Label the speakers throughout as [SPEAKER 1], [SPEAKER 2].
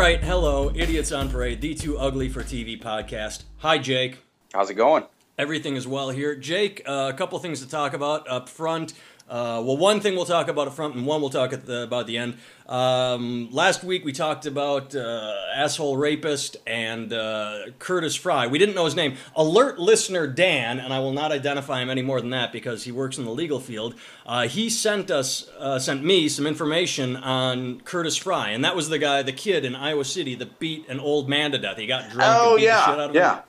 [SPEAKER 1] right, hello, Idiots on Parade, the Too Ugly for TV podcast. Hi, Jake.
[SPEAKER 2] How's it going?
[SPEAKER 1] Everything is well here. Jake, uh, a couple things to talk about up front. Uh, well, one thing we'll talk about up front, and one we'll talk at the, about the end. Um, last week we talked about uh, asshole rapist and uh, Curtis Fry. We didn't know his name. Alert listener Dan, and I will not identify him any more than that because he works in the legal field. Uh, he sent us, uh, sent me some information on Curtis Fry, and that was the guy, the kid in Iowa City that beat an old man to death. He got drunk
[SPEAKER 2] Oh
[SPEAKER 1] and beat
[SPEAKER 2] yeah,
[SPEAKER 1] the shit out of
[SPEAKER 2] yeah.
[SPEAKER 1] him.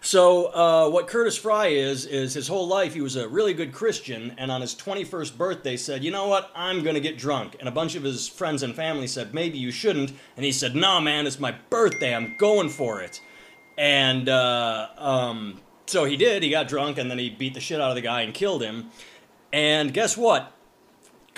[SPEAKER 1] So uh, what Curtis Fry is is his whole life he was a really good Christian, and on his 21st birthday said, "You know what? I'm gonna get drunk." And a bunch of his friends and family said, "Maybe you shouldn't." And he said, "No, man, it's my birthday. I'm going for it." And uh, um, so he did. He got drunk, and then he beat the shit out of the guy and killed him. And guess what?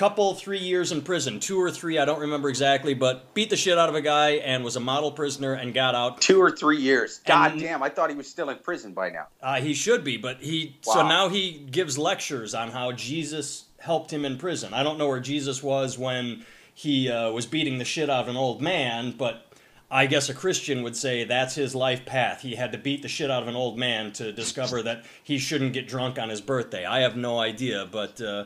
[SPEAKER 1] Couple three years in prison, two or three, I don't remember exactly, but beat the shit out of a guy and was a model prisoner and got out.
[SPEAKER 2] Two or three years. God
[SPEAKER 1] And-
[SPEAKER 2] damn, I thought he was still in prison by now.
[SPEAKER 1] Uh, he should be, but he. So now he gives lectures on how Jesus helped him in prison. I don't know where Jesus was when he uh, was beating the shit out of an old man, but I guess a Christian would say that's his life path. He had to beat the shit out of an old man to discover that he shouldn't get drunk on his birthday. I have no idea, but. Uh,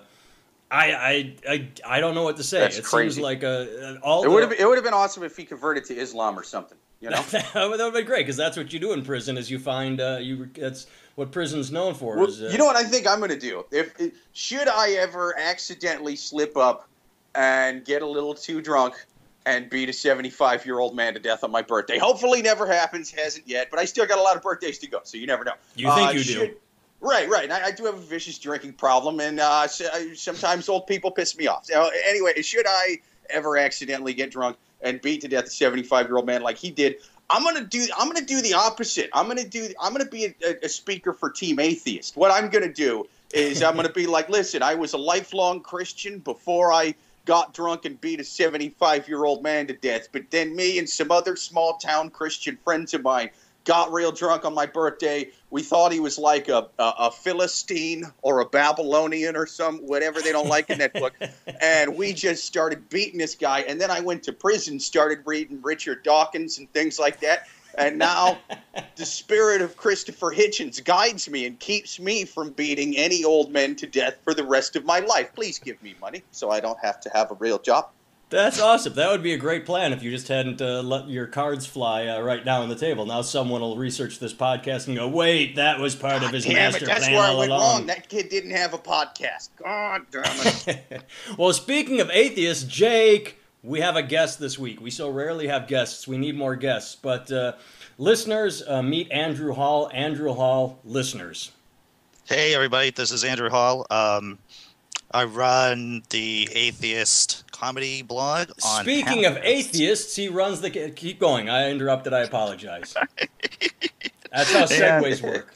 [SPEAKER 1] I, I, I, I don't know what to say.
[SPEAKER 2] That's
[SPEAKER 1] it seems like a, all
[SPEAKER 2] It would have it would have been awesome if he converted to Islam or something. You know.
[SPEAKER 1] that would have been great because that's what you do in prison. Is you find uh, you that's what prison's known for.
[SPEAKER 2] Well,
[SPEAKER 1] is, uh,
[SPEAKER 2] you know what I think I'm going to do? If should I ever accidentally slip up and get a little too drunk and beat a 75 year old man to death on my birthday? Hopefully, never happens. Hasn't yet, but I still got a lot of birthdays to go, so you never know.
[SPEAKER 1] You think
[SPEAKER 2] Uh,
[SPEAKER 1] you do.
[SPEAKER 2] Right, right. I, I do have a vicious drinking problem, and uh, sometimes old people piss me off. So anyway, should I ever accidentally get drunk and beat to death a 75 year old man like he did? I'm gonna do. I'm gonna do the opposite. I'm gonna do. I'm gonna be a, a speaker for Team Atheist. What I'm gonna do is I'm gonna be like, listen, I was a lifelong Christian before I got drunk and beat a 75 year old man to death. But then me and some other small town Christian friends of mine got real drunk on my birthday. We thought he was like a, a, a Philistine or a Babylonian or some whatever they don't like in that book. And we just started beating this guy. And then I went to prison, started reading Richard Dawkins and things like that. And now the spirit of Christopher Hitchens guides me and keeps me from beating any old men to death for the rest of my life. Please give me money so I don't have to have a real job.
[SPEAKER 1] That's awesome. That would be a great plan if you just hadn't uh, let your cards fly uh, right now on the table. Now someone will research this podcast and go, "Wait, that was part of his
[SPEAKER 2] Damn
[SPEAKER 1] master
[SPEAKER 2] it, that's
[SPEAKER 1] plan
[SPEAKER 2] where I
[SPEAKER 1] all
[SPEAKER 2] went
[SPEAKER 1] along."
[SPEAKER 2] wrong. That kid didn't have a podcast. God damn it.
[SPEAKER 1] well, speaking of atheists, Jake, we have a guest this week. We so rarely have guests. We need more guests. But uh, listeners, uh, meet Andrew Hall. Andrew Hall, listeners.
[SPEAKER 3] Hey, everybody, this is Andrew Hall. Um, I run the Atheist Comedy blog.
[SPEAKER 1] Speaking of atheists, he runs the. Keep going. I interrupted. I apologize. That's how segues work.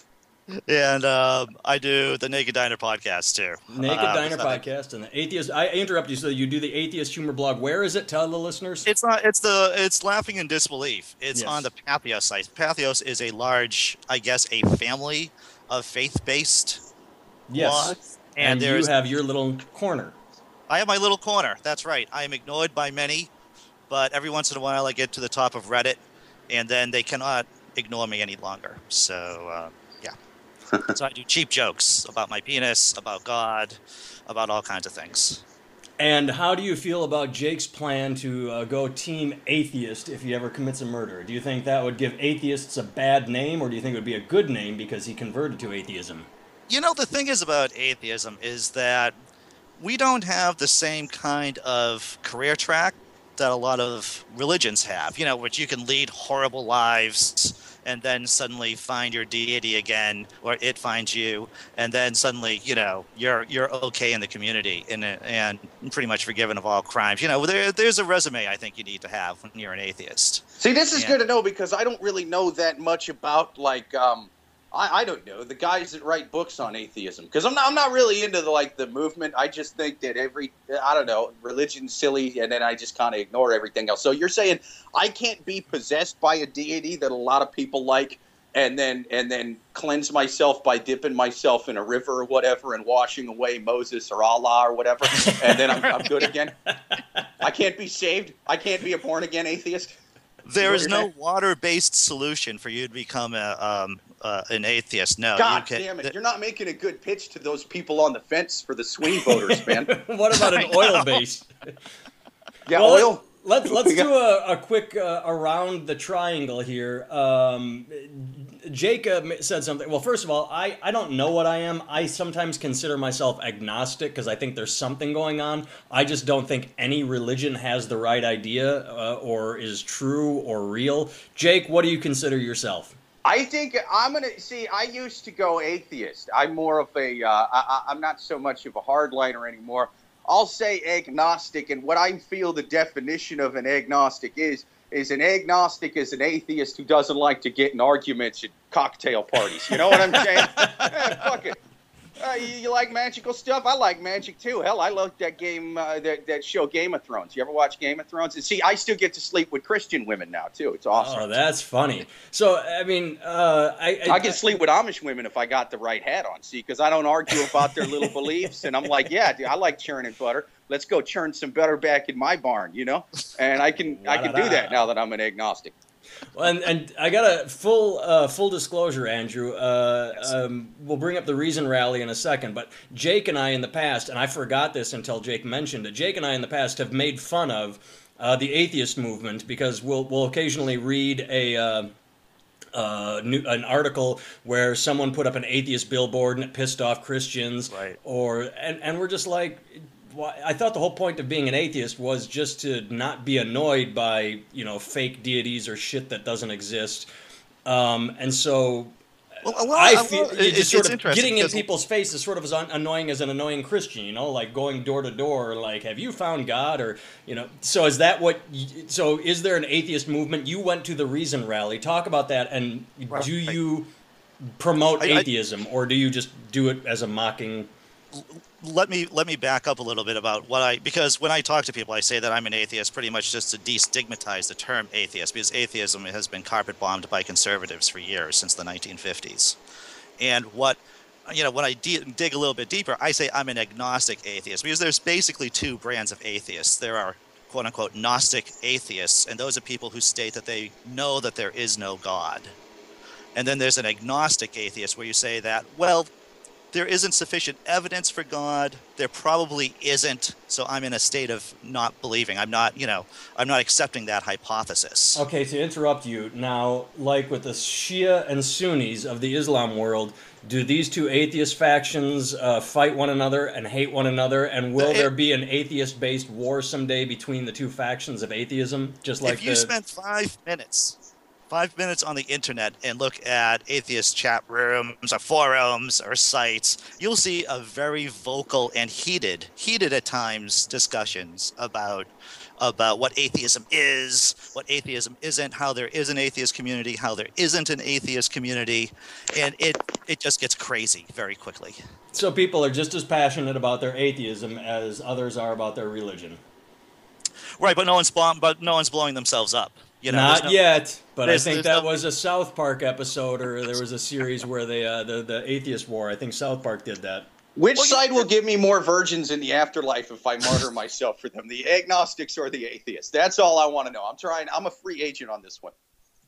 [SPEAKER 3] And um, I do the Naked Diner podcast too.
[SPEAKER 1] Naked
[SPEAKER 3] Uh,
[SPEAKER 1] Diner podcast and the atheist. I interrupt you. So you do the atheist humor blog. Where is it? Tell the listeners.
[SPEAKER 3] It's not. It's the. It's laughing in disbelief. It's
[SPEAKER 1] Yes.
[SPEAKER 3] on the Patheos site. Patheos is a large, I guess, a family of faith-based
[SPEAKER 1] yes.
[SPEAKER 3] blogs.
[SPEAKER 1] And,
[SPEAKER 3] And,
[SPEAKER 1] you have your little corner.
[SPEAKER 3] I have my little corner. That's right. I am ignored by many, but every once in a while I get to the top of Reddit, and then they cannot ignore me any longer. So, uh, yeah. so I do cheap jokes about my penis, about God, about all kinds of things.
[SPEAKER 1] And how do you feel about Jake's plan to uh, go team atheist if he ever commits a murder? Do you think that would give atheists a bad name, or do you think it would be a good name because he converted to atheism?
[SPEAKER 3] You know, the thing is about atheism is that we don't have the same kind of career track that a lot of religions have, you know, which you can lead horrible lives and then suddenly find your deity again or it finds you and then suddenly you know you're you're okay in the community and and pretty much forgiven of all crimes you know there, there's a resume i think you need to have when you're an atheist
[SPEAKER 2] See, this is
[SPEAKER 3] Yeah.
[SPEAKER 2] good to know because I don't really know that much about like um, I, I don't know the guys that write books on atheism because I'm not I'm not really into the like the movement. I just think that every I don't know religion's silly, and then I just kind of ignore everything else. So you're saying I can't be possessed by a deity that a lot of people like, and then and then cleanse myself by dipping myself in a river or whatever and washing away Moses or Allah or whatever, and then I'm, I'm good again. I can't be saved. I can't be a born again atheist.
[SPEAKER 3] There is no water-based solution for you to become a, um, uh, an atheist. No.
[SPEAKER 2] God can, damn it! Th- You're not making a good pitch to those people on the fence for the swing voters, man.
[SPEAKER 1] what about an oil-based?
[SPEAKER 2] yeah, well, oil.
[SPEAKER 1] Let's let's do a, a quick uh, around the triangle here. Um, Jacob said something. Well, first of all, I, I don't know what I am. I sometimes consider myself agnostic because I think there's something going on. I just don't think any religion has the right idea uh, or is true or real. Jake, what do you consider yourself?
[SPEAKER 2] I think I'm gonna see. I used to go atheist. I'm more of a. Uh, I, I'm not so much of a hardliner anymore. I'll say agnostic, and what I feel the definition of an agnostic is is an agnostic is an atheist who doesn't like to get in arguments at cocktail parties. You know what I'm saying? fuck it. Uh, you, you, like magical stuff? I like magic too. Hell, I love that game, uh, that, that show Game of Thrones. You ever watch Game of Thrones? And see, I still get to sleep with Christian women now too. It's awesome.
[SPEAKER 1] Oh, that's funny. So, I mean, uh, I,
[SPEAKER 2] I, I can sleep with Amish women if I got the right hat on. See, because I don't argue about their little beliefs, and I'm like, yeah, dude, I like churning butter. Let's go churn some butter back in my barn, you know. And I can I can do that now that I'm an agnostic.
[SPEAKER 1] Well, and, and I got a full uh, full disclosure, Andrew. Uh, yes. um, we'll bring up the reason rally in a second, but Jake and I in the past, and I forgot this until Jake mentioned it. Jake and I in the past have made fun of uh, the atheist movement because we'll we'll occasionally read a. Uh, uh, new, an article where someone put up an atheist billboard and it pissed off Christians,
[SPEAKER 3] right.
[SPEAKER 1] or and, and we're just like, I thought the whole point of being an atheist was just to not be annoyed by you know fake deities or shit that doesn't exist. Um, and so well, well, I feel well, it, just sort of getting in people's face is sort of as annoying as an annoying Christian, you know, like going door to door, like, "Have you found God?" or you know. So is that what? So is there an atheist movement? You went to the Reason Rally. Talk about that, and do you promote atheism, or do you just do it as a mocking?
[SPEAKER 3] Let me let me back up a little bit about what I because when I talk to people, I say that I'm an atheist, pretty much just to destigmatize the term atheist, because atheism has been carpet bombed by conservatives for years since the 1950s. And what you know, when I de- dig a little bit deeper, I say I'm an agnostic atheist because there's basically two brands of atheists. There are quote unquote Gnostic atheists, and those are people who state that they know that there is no God. And then there's an agnostic atheist where you say that, well, there isn't sufficient evidence for God. There probably isn't. So I'm in a state of not believing. I'm not, you know, I'm not accepting that hypothesis.
[SPEAKER 1] Okay, to interrupt you now, like with the Shia and Sunnis of the Islam world, do these two atheist factions uh, fight one another and hate one another? And will it, there be an atheist-based war someday between the two factions of atheism? Just like
[SPEAKER 3] if you
[SPEAKER 1] the...
[SPEAKER 3] spent five minutes five minutes on the internet and look at atheist chat rooms or forums or sites, you'll see a very vocal and heated, heated at times discussions about about what atheism is, what atheism isn't, how there is an atheist community, how there isn't an atheist community, and it it just gets crazy very quickly.
[SPEAKER 1] So people are just as passionate about their atheism as others are about their religion.
[SPEAKER 3] Right, but no one's but no one's blowing themselves up.
[SPEAKER 1] You know, Not no, yet, but I think that no, was a South Park episode, or there was a series where they uh, the the atheist war. I think South Park did that.
[SPEAKER 2] Which well, side will give me more virgins in the afterlife if I martyr myself for them, the agnostics or the atheists? That's all I want to know. I'm trying. I'm a free agent on this one.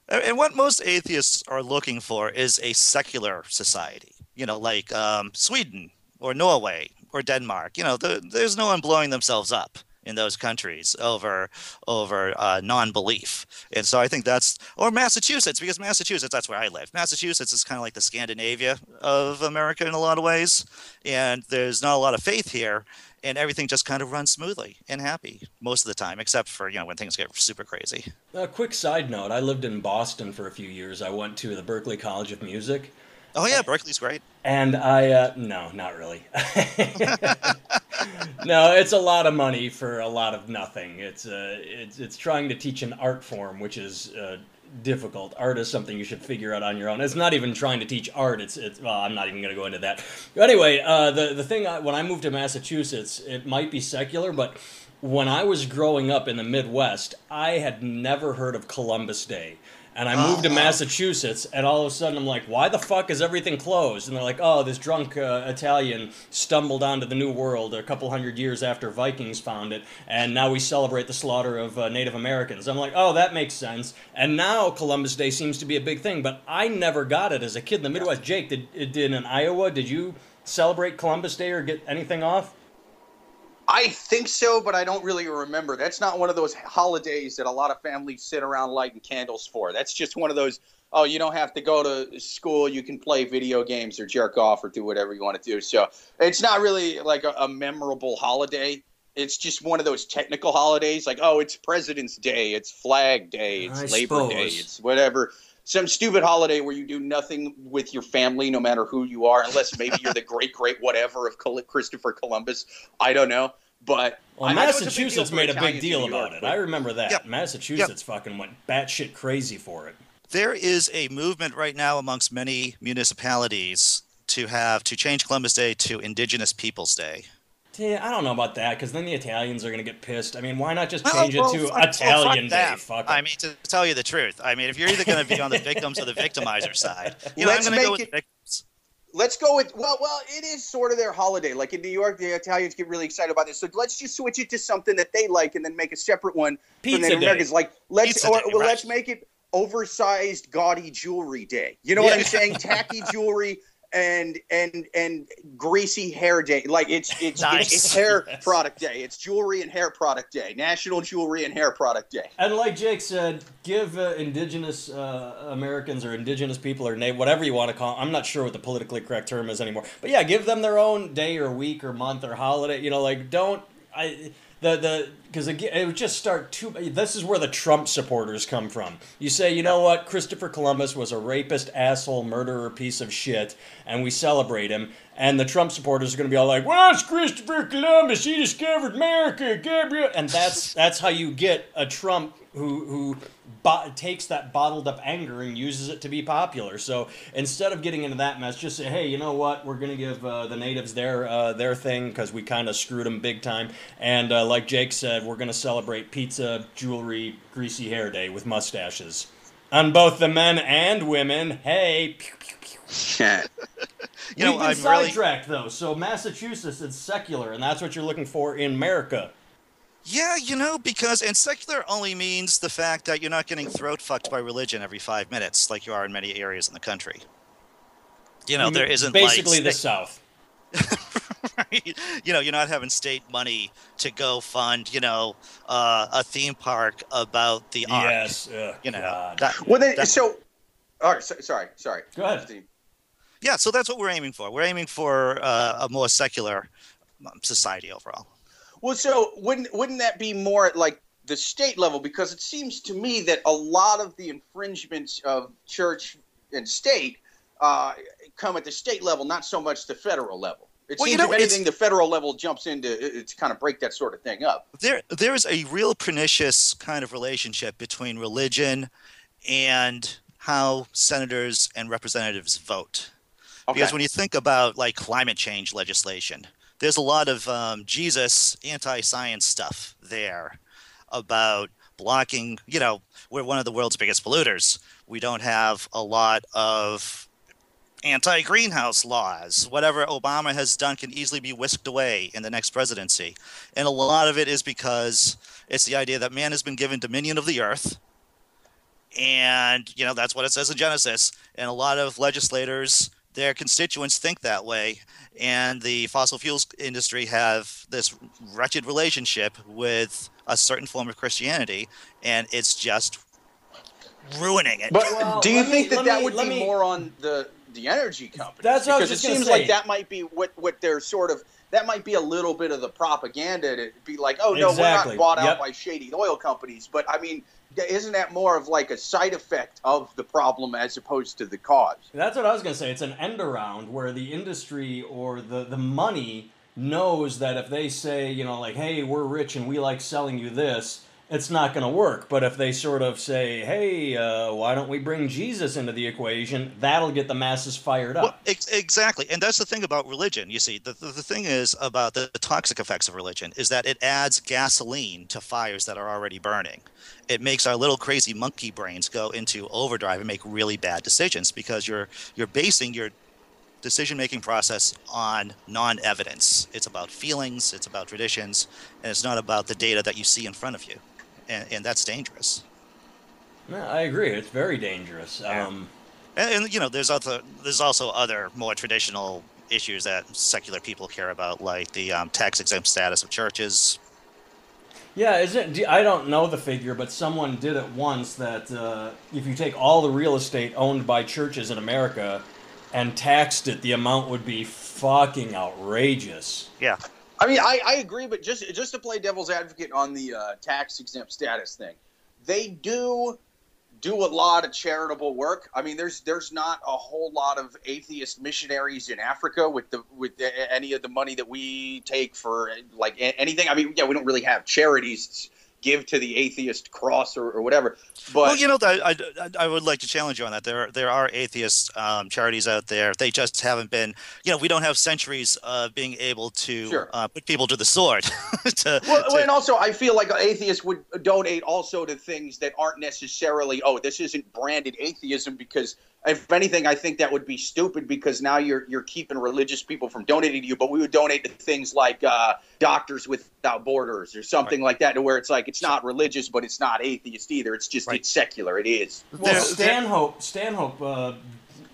[SPEAKER 3] And what most atheists are looking for is a secular society. You know, like um, Sweden or Norway or Denmark. You know, the, there's no one blowing themselves up in those countries over over uh, non-belief. And so i think that's or massachusetts because massachusetts that's where i live. Massachusetts is kind of like the scandinavia of america in a lot of ways and there's not a lot of faith here and everything just kind of runs smoothly and happy most of the time except for you know when things get super crazy.
[SPEAKER 1] A quick side note i lived in boston for a few years. I went to the berklee college of music
[SPEAKER 3] Oh yeah, Berklee's great.
[SPEAKER 1] And I uh, no, not really. no, it's a lot of money for a lot of nothing. It's uh, it's it's trying to teach an art form, which is uh, difficult. Art is something you should figure out on your own. It's not even trying to teach art. It's it's. Well, I'm not even going to go into that. But anyway, uh, the the thing I, when I moved to Massachusetts, it might be secular, but when I was growing up in the Midwest, I had never heard of Columbus Day. And I moved to Massachusetts, and all of a sudden I'm like, why the fuck is everything closed? And they're like, oh, this drunk uh, Italian stumbled onto the New World a couple hundred years after Vikings found it, and now we celebrate the slaughter of uh, Native Americans. I'm like, oh, that makes sense. And now Columbus Day seems to be a big thing, but I never got it as a kid in the Midwest. Jake, did, did in Iowa, did you celebrate Columbus Day or get anything off?
[SPEAKER 2] I think so, but I don't really remember. That's not one of those holidays that a lot of families sit around lighting candles for. That's just one of those, oh, you don't have to go to school. You can play video games or jerk off or do whatever you want to do. So it's not really like a, a memorable holiday. It's just one of those technical holidays, like, oh, it's President's Day, it's Flag Day, it's
[SPEAKER 1] I
[SPEAKER 2] Labor
[SPEAKER 1] suppose.
[SPEAKER 2] Day, it's whatever. Some stupid holiday where you do nothing with your family, no matter who you are, unless maybe you're the great, great whatever of Christopher Columbus. I don't know. But
[SPEAKER 1] Well,
[SPEAKER 2] I know it's a
[SPEAKER 1] Massachusetts made a
[SPEAKER 2] Italians
[SPEAKER 1] big deal
[SPEAKER 2] New
[SPEAKER 1] about
[SPEAKER 2] York,
[SPEAKER 1] it.
[SPEAKER 2] but-
[SPEAKER 1] I remember that.
[SPEAKER 3] Yep.
[SPEAKER 1] Massachusetts fucking went batshit crazy for it.
[SPEAKER 3] There is a movement right now amongst many municipalities to have to change Columbus Day to Indigenous Peoples Day.
[SPEAKER 1] Yeah, I don't know about that because then the Italians are gonna get pissed. I mean, why not just
[SPEAKER 3] oh,
[SPEAKER 1] change
[SPEAKER 3] well,
[SPEAKER 1] it to
[SPEAKER 3] well,
[SPEAKER 1] Italian
[SPEAKER 3] fuck
[SPEAKER 1] Day? Fuck
[SPEAKER 3] I mean, to tell you the truth, I mean, if you're either going to be on the victims or the victimizer side, you know,
[SPEAKER 2] Let's
[SPEAKER 3] I'm going to go
[SPEAKER 2] make
[SPEAKER 3] with
[SPEAKER 2] it-
[SPEAKER 3] the victims.
[SPEAKER 2] Let's go with well, well. It is sort of their holiday. Like in New York, the Italians get really excited about this. So let's just switch it to something that they like, and then make a separate one for the
[SPEAKER 1] Pizza
[SPEAKER 2] Native
[SPEAKER 1] Day.
[SPEAKER 2] Americans. Like let's
[SPEAKER 3] Pizza
[SPEAKER 2] or,
[SPEAKER 3] Day,
[SPEAKER 2] well,
[SPEAKER 3] right.
[SPEAKER 2] let's make it oversized, gaudy jewelry day. You know what I'm saying? Tacky jewelry and and and greasy hair day. Like it's it's
[SPEAKER 3] Nice.
[SPEAKER 2] it's, it's hair
[SPEAKER 1] Yes.
[SPEAKER 2] product day. It's jewelry and hair product day. National Jewelry and Hair Product Day.
[SPEAKER 1] And like Jake said, give uh, indigenous uh, Americans or indigenous people or na- whatever you want to call. Them. I'm not sure what the politically correct term is anymore. But yeah, give them their own day or week or month or holiday. You know, like don't I the the because it would just start too. This is where the Trump supporters come from. You say, you know what, Christopher Columbus was a rapist, asshole, murderer, piece of shit, and we celebrate him. And the Trump supporters are going to be all like, "Well, it's Christopher Columbus. He discovered America, Gabriel." And that's that's how you get a Trump who who bo- takes that bottled up anger and uses it to be popular. So instead of getting into that mess, just say, "Hey, you know what? We're going to give uh, the natives their uh, their thing because we kind of screwed them big time." And uh, like Jake said, we're going to celebrate pizza, jewelry, greasy hair day with mustaches on both the men and women. Hey. Pew, pew, pew.
[SPEAKER 2] Yeah.
[SPEAKER 3] You know,
[SPEAKER 1] We've been
[SPEAKER 3] I'm really-
[SPEAKER 1] sidetracked though. So Massachusetts is secular, and that's what you're looking for in America.
[SPEAKER 3] Yeah, you know, because and secular only means the fact that you're not getting throat fucked by religion every five minutes like you are in many areas in the country. You know, there isn't
[SPEAKER 1] basically
[SPEAKER 3] like,
[SPEAKER 1] the South.
[SPEAKER 3] right? You know, you're not having state money to go fund, you know, uh, a theme park about the ark.
[SPEAKER 1] Yes. Ugh,
[SPEAKER 3] You know,
[SPEAKER 1] God.
[SPEAKER 3] that,
[SPEAKER 2] Well, then,
[SPEAKER 3] that-
[SPEAKER 2] so. All right. So, sorry. Sorry.
[SPEAKER 1] Go ahead.
[SPEAKER 2] Steve.
[SPEAKER 3] yeah. So that's what we're aiming for. We're aiming for uh, a more secular um, society overall.
[SPEAKER 2] Well, so wouldn't wouldn't that be more at like the state level? Because it seems to me that a lot of the infringements of church and state uh, come at the state level, not so much the federal level. It
[SPEAKER 3] Well, you know,
[SPEAKER 2] if anything, the federal level jumps into it to kind of break that sort of thing up.
[SPEAKER 3] there there is a real pernicious kind of relationship between religion and how senators and representatives vote.
[SPEAKER 2] Okay.
[SPEAKER 3] Because when you think about like climate change legislation, there's a lot of um, Jesus anti-science stuff there about blocking. You know, we're one of the world's biggest polluters. We don't have a lot of anti-greenhouse laws. Whatever Obama has done can easily be whisked away in the next presidency, and a lot of it is because it's the idea that man has been given dominion of the earth. And you know that's what it says in genesis. And a lot of legislators their constituents think that way. And the fossil fuels industry have this wretched relationship with a certain form of christianity. And it's just ruining it.
[SPEAKER 2] But
[SPEAKER 1] Well,
[SPEAKER 2] do you
[SPEAKER 1] let me-
[SPEAKER 2] think that that
[SPEAKER 1] me-
[SPEAKER 2] would
[SPEAKER 1] let
[SPEAKER 2] be
[SPEAKER 1] me-
[SPEAKER 2] more on the the energy companies?
[SPEAKER 1] That's what I was
[SPEAKER 2] because
[SPEAKER 1] just
[SPEAKER 2] it seems
[SPEAKER 1] say.
[SPEAKER 2] like that might be what what they're sort of that might be a little bit of the propaganda to be like, oh no,
[SPEAKER 1] Exactly.
[SPEAKER 2] we're not bought out
[SPEAKER 1] Yep.
[SPEAKER 2] by shady oil companies. But I mean, isn't that more of like a side effect of the problem as opposed to the cause?
[SPEAKER 1] That's what I was gonna say. It's an end around where the industry or the the money knows that if they say, you know, like, hey, we're rich and we like selling you this, it's not going to work. But if they sort of say, "Hey, uh, why don't we bring Jesus into the equation?" That'll get the masses fired up.
[SPEAKER 3] Well, ex- exactly, and that's the thing about religion. You see, the, the, the thing is about the, the toxic effects of religion is that it adds gasoline to fires that are already burning. It makes our little crazy monkey brains go into overdrive and make really bad decisions because you're you're basing your decision making process on non evidence. It's about feelings, it's about traditions, and it's not about the data that you see in front of you. And, and that's dangerous.
[SPEAKER 1] Yeah, I agree. It's very dangerous.
[SPEAKER 3] Yeah.
[SPEAKER 1] Um,
[SPEAKER 3] And, and, you know, there's other there's also other more traditional issues that secular people care about, like the um, tax exempt status of churches.
[SPEAKER 1] yeah, is it? I don't know the figure, but someone did it once that uh, if you take all the real estate owned by churches in America and taxed it, the amount would be fucking outrageous.
[SPEAKER 3] Yeah,
[SPEAKER 2] I mean, I, I agree, but just just to play devil's advocate on the uh, tax exempt status thing, they do do a lot of charitable work. I mean, there's there's not a whole lot of atheist missionaries in Africa with the with the, any of the money that we take for like anything. I mean, yeah, we don't really have charities give to the atheist cross or, or whatever. But
[SPEAKER 3] well, you know, I, I, I would like to challenge you on that. There, there are atheist um, charities out there. They just haven't been, you know, we don't have centuries of being able to
[SPEAKER 2] Sure.
[SPEAKER 3] uh, put people to the sword. to,
[SPEAKER 2] Well,
[SPEAKER 3] to-
[SPEAKER 2] and also, I feel like atheists would donate also to things that aren't necessarily, oh, this isn't branded atheism because, if anything, I think that would be stupid because now you're you're keeping religious people from donating to you. But we would donate to things like uh, Doctors Without Borders or something like that, to where it's like it's not religious, but it's not atheist either. It's just
[SPEAKER 3] Right.
[SPEAKER 2] it's secular. It is.
[SPEAKER 1] Well,
[SPEAKER 3] There- there-
[SPEAKER 1] Stanhope, Stanhope uh,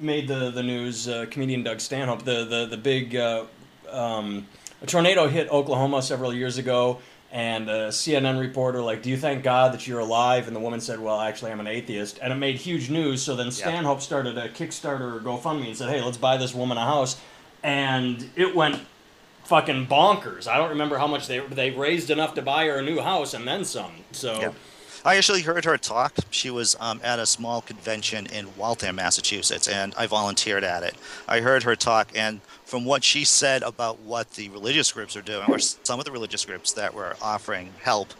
[SPEAKER 1] made the the news. Uh, comedian Doug Stanhope, the the the big uh, um, a tornado hit Oklahoma several years ago, and a CNN reporter like, "Do you thank God that you're alive?" And the woman said, "Well, actually, I'm an atheist," and it made huge news. So then Stanhope started a Kickstarter or GoFundMe and said, "Hey, let's buy this woman a house," and it went fucking bonkers. I don't remember how much they they raised enough to buy her a new house and then some. So.
[SPEAKER 3] Yeah. I actually heard her talk. She was um, at a small convention in Waltham, Massachusetts, and I volunteered at it. I heard her talk, and from what she said about what the religious groups are doing, or some of the religious groups that were offering help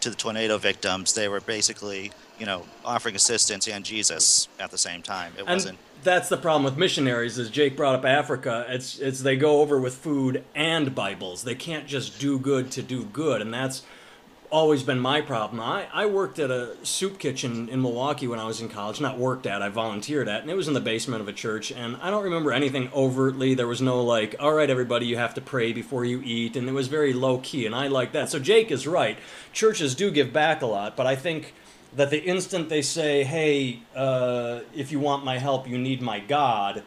[SPEAKER 3] to the tornado victims, they were basically, you know, offering assistance and Jesus at the same time. It
[SPEAKER 1] And
[SPEAKER 3] wasn't.
[SPEAKER 1] that's the problem with missionaries. As Jake brought up Africa, it's it's they go over with food and Bibles. They can't just do good to do good, and that's always been my problem. I, I worked at a soup kitchen in Milwaukee when I was in college. Not worked at, I volunteered at, and it was in the basement of a church. And I don't remember anything overtly. There was no like, all right, everybody, you have to pray before you eat, and it was very low key. And I like that. So Jake is right. Churches do give back a lot, but I think that the instant they say, hey, uh, if you want my help, you need my God.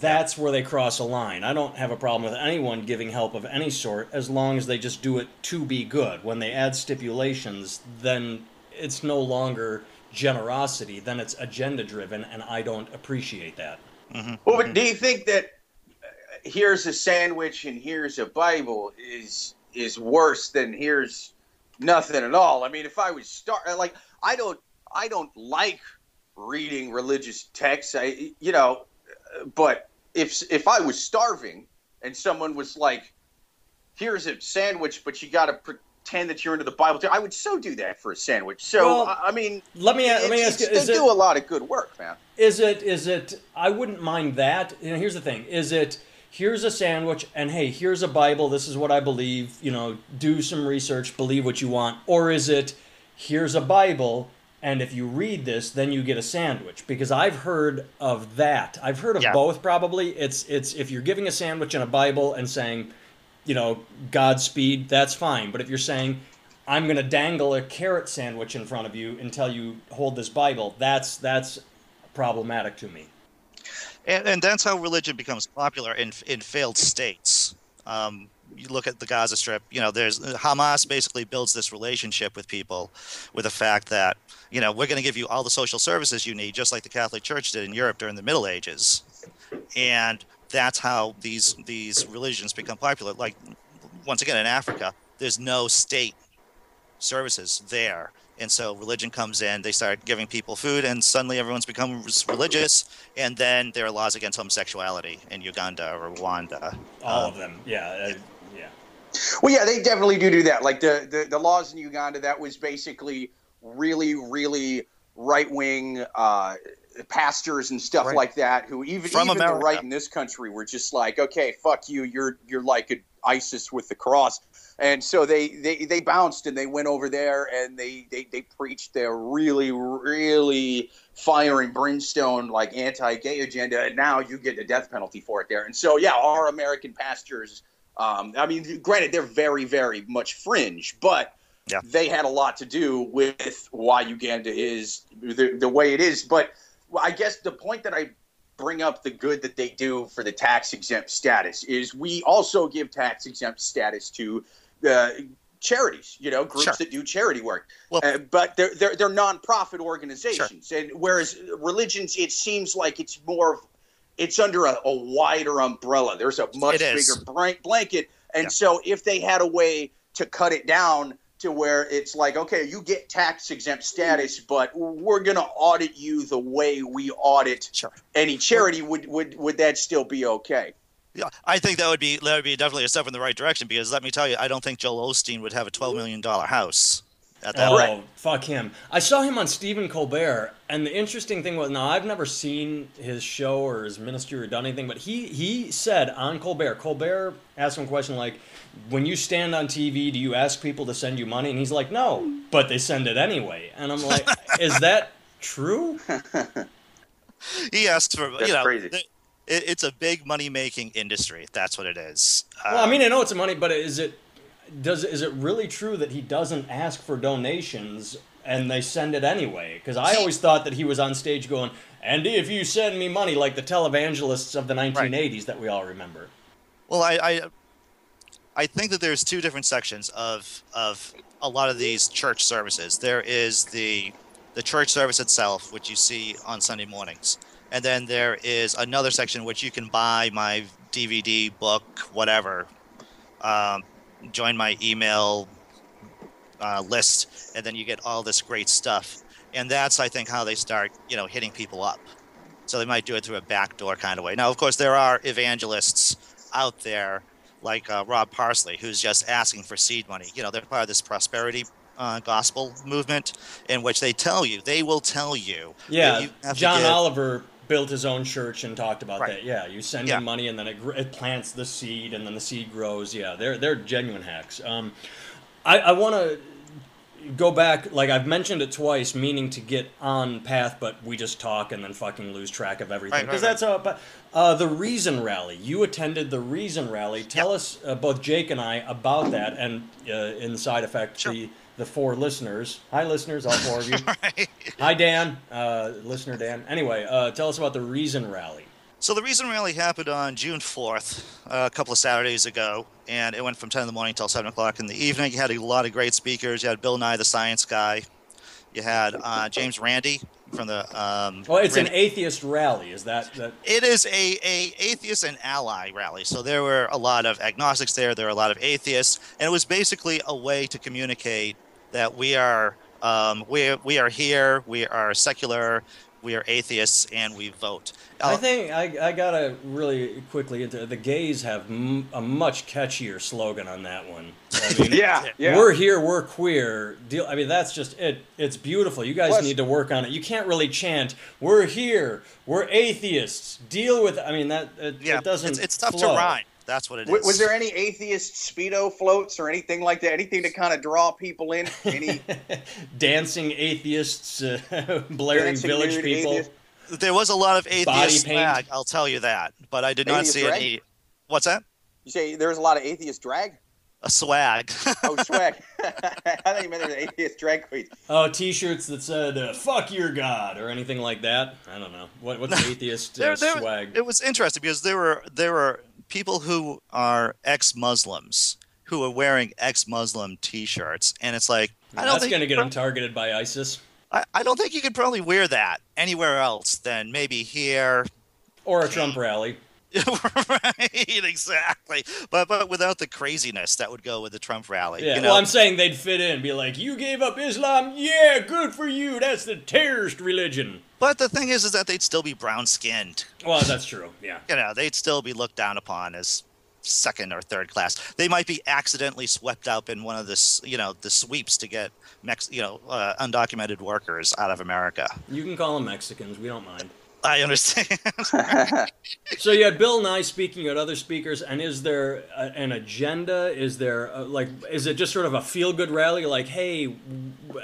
[SPEAKER 1] That's where they cross a line. I don't have a problem with anyone giving help of any sort as long as they just do it to be good. When they add stipulations, then it's no longer generosity, then it's agenda driven, and I don't appreciate that.
[SPEAKER 2] Well, but do you think that uh, here's a sandwich and here's a Bible is is worse than here's nothing at all? I mean, if I was start like I don't I don't like reading religious texts. I you know, but if if I was starving and someone was like, "Here's a sandwich, but you got to pretend that you're into the Bible," too, I would so do that for a sandwich. So
[SPEAKER 1] Well,
[SPEAKER 2] I I mean,
[SPEAKER 1] Let me let me ask you:
[SPEAKER 2] they
[SPEAKER 1] it,
[SPEAKER 2] do a lot of good work, man.
[SPEAKER 1] Is it? Is it? I wouldn't mind that. You know, here's the thing: is it? Here's a sandwich, and hey, here's a Bible. This is what I believe. You know, do some research, believe what you want. Or is it? Here's a Bible, and if you read this, then you get a sandwich. Because I've heard of that. I've heard of
[SPEAKER 3] Yeah.
[SPEAKER 1] both. Probably, it's it's if you're giving a sandwich and a Bible and saying, you know, Godspeed, that's fine. But if you're saying I'm going to dangle a carrot sandwich in front of you until you hold this Bible. That's that's problematic to me.
[SPEAKER 3] And, and that's how religion becomes popular in in failed states. Um, you look at the Gaza Strip. You know, there's Hamas basically builds this relationship with people, with the fact that you know we're going to give you all the social services you need, just like the Catholic Church did in Europe during the Middle Ages, and that's how these these religions become popular. Like once again in Africa, there's no state services there. And so religion comes in, they start giving people food, and suddenly everyone's become religious. And then there are laws against homosexuality in Uganda or Rwanda.
[SPEAKER 1] All
[SPEAKER 3] Um,
[SPEAKER 1] of them. Yeah. Uh, yeah.
[SPEAKER 2] Well, yeah, they definitely do do that. Like the, the, the laws in Uganda, that was basically really, really right wing uh, pastors and stuff
[SPEAKER 3] Right.
[SPEAKER 2] like that. Who even
[SPEAKER 3] From
[SPEAKER 2] even the right in this country were just like, okay, fuck you, you're you're like an ISIS with the cross. And so they, they, they bounced and they went over there and they, they, they preached their really, really fire and brimstone, like anti gay agenda. And now you get the death penalty for it there. And so, yeah, our American pastors, um, I mean, granted, they're very, very much fringe, but
[SPEAKER 3] Yeah.
[SPEAKER 2] they had a lot to do with why Uganda is the, the way it is. But I guess the point that I bring up the good that they do for the tax exempt status is we also give tax exempt status to uh, charities, you know, groups
[SPEAKER 3] Sure.
[SPEAKER 2] that do charity work.
[SPEAKER 3] Well-
[SPEAKER 2] uh, but they're, they're they're nonprofit organizations, and whereas religions, it seems like it's more of it's under a, a wider umbrella. There's a much bigger blank, blanket, and
[SPEAKER 3] Yeah.
[SPEAKER 2] so if they had a way to cut it down to where it's like, okay, you get tax exempt status, mm-hmm. but we're gonna audit you the way we audit
[SPEAKER 3] Sure.
[SPEAKER 2] any charity. Would would would that still be okay?
[SPEAKER 3] Yeah, I think that would be that would be definitely a step in the right direction because let me tell you, I don't think Joel Osteen would have a twelve million dollar house at that
[SPEAKER 1] Oh,
[SPEAKER 3] rate.
[SPEAKER 1] fuck him. I saw him on Stephen Colbert, and the interesting thing was, now I've never seen his show or his ministry or done anything, but he he said on Colbert, Colbert asked him a question like, when you stand on TV, do you ask people to send you money? And he's like, no, but they send it anyway. And I'm like, is that true?
[SPEAKER 3] He asked for
[SPEAKER 2] That's
[SPEAKER 3] you know,
[SPEAKER 2] crazy.
[SPEAKER 3] th- it, it's a big money making industry. That's what it is.
[SPEAKER 1] Well, I
[SPEAKER 3] Um,
[SPEAKER 1] mean, I know it's money, but is it does is it really true that he doesn't ask for donations and they send it anyway? Because I always thought that he was on stage going, "Andy, if you send me money," like the televangelists of the 1980s that we all remember.
[SPEAKER 3] Well, I, I I think that there's two different sections of of a lot of these church services. There is the the church service itself, which you see on Sunday mornings, and then there is another section which you can buy my DVD, book, whatever. Um, join my email uh, list, and then you get all this great stuff. And that's, I think, how they start, you know, hitting people up. So they might do it through a backdoor kind of way. Now, of course, there are evangelists out there like uh, Rod Parsley, who's just asking for seed money. You know, they're part of this prosperity uh, gospel movement in which they tell you, they will tell you.
[SPEAKER 1] Yeah,
[SPEAKER 3] you
[SPEAKER 1] John Oliver built his own church and talked about
[SPEAKER 3] Right.
[SPEAKER 1] that. Yeah, you send
[SPEAKER 3] Yeah.
[SPEAKER 1] him money and then it, it plants the seed and then the seed grows. Yeah, they're they're genuine hacks. Um, I, I want to go back. Like I've mentioned it twice, meaning to get on path, but we just talk and then fucking lose track of everything
[SPEAKER 3] Right, right,
[SPEAKER 1] because
[SPEAKER 3] right.
[SPEAKER 1] that's how. Uh, the Reason Rally. You attended the Reason Rally. Tell us, uh, both Jake and I, about that and uh, in side effect
[SPEAKER 3] Sure.
[SPEAKER 1] the the four listeners. Hi, listeners, all four of you.
[SPEAKER 3] Right.
[SPEAKER 1] Hi, Dan, uh, listener Dan. Anyway, uh, tell us about the Reason Rally.
[SPEAKER 3] So the reason rally happened on June 4th, uh, a couple of Saturdays ago, and it went from 10 in the morning till 7 o'clock in the evening. You had a lot of great speakers. You had Bill Nye, the science guy. You had uh, James Randi from the. Um,
[SPEAKER 1] Well, it's an atheist rally. Is that that?
[SPEAKER 3] It is a, a atheist and ally rally. So there were a lot of agnostics there. There were a lot of atheists, and it was basically a way to communicate that we are um, we we are here. We are secular. We are atheists, and we vote.
[SPEAKER 1] I
[SPEAKER 3] Uh,
[SPEAKER 1] think I, I gotta really quickly into the gays have m- a much catchier slogan on that one. I mean,
[SPEAKER 2] Yeah, yeah.
[SPEAKER 1] We're here, we're queer. Deal. I mean, that's just it. It's beautiful. You guys
[SPEAKER 2] Plus-
[SPEAKER 1] need to work on it. You can't really chant, "We're here, we're atheists." Deal with. It. I mean, that it,
[SPEAKER 3] yeah,
[SPEAKER 1] it doesn't.
[SPEAKER 3] it's, it's tough
[SPEAKER 1] flow.
[SPEAKER 3] to rhyme. That's what it is.
[SPEAKER 2] W- was there any atheist speedo floats or anything like that? Anything to kind of draw people in? Any
[SPEAKER 1] Dancing atheists, uh, blaring
[SPEAKER 2] dancing
[SPEAKER 1] village
[SPEAKER 2] nude
[SPEAKER 1] people.
[SPEAKER 2] atheist-
[SPEAKER 3] There was a lot of atheist
[SPEAKER 1] Body paint.
[SPEAKER 3] I'll tell you that, but I did not see
[SPEAKER 2] drag?
[SPEAKER 3] any. What's that?
[SPEAKER 2] You say there's a lot of atheist drag?
[SPEAKER 3] A swag.
[SPEAKER 2] Oh, swag. I thought you meant there was atheist drag queens.
[SPEAKER 1] Oh, T-shirts that said uh, "fuck your god" or anything like that. I don't know. What what's atheist uh,
[SPEAKER 3] There- there-
[SPEAKER 1] swag?
[SPEAKER 3] It was interesting because there were there were people who are ex-Muslims who are wearing ex-Muslim T-shirts, and it's like I don't
[SPEAKER 1] That's gonna get them targeted by ISIS
[SPEAKER 3] I, I don't think you could probably wear that anywhere else than maybe here.
[SPEAKER 1] or a Trump rally.
[SPEAKER 3] right, exactly. But but without the craziness that would go with the Trump rally.
[SPEAKER 1] Yeah.
[SPEAKER 3] you know?
[SPEAKER 1] Well, I'm saying they'd fit in, be like, "You gave up Islam? Yeah, good for you. That's the terrorist religion."
[SPEAKER 3] but the thing is, is that they'd still be brown skinned.
[SPEAKER 1] Well, that's true. Yeah.
[SPEAKER 3] You know, they'd still be looked down upon as second or third class. They might be accidentally swept up in one of the you know the sweeps to get Mex- you know uh, undocumented workers out of America.
[SPEAKER 1] You can call them Mexicans. We don't mind.
[SPEAKER 3] I understand.
[SPEAKER 1] so you had Bill Nye speaking, you had other speakers, and is there a, an agenda? Is there a, like, is it just sort of a feel-good rally? Like, hey,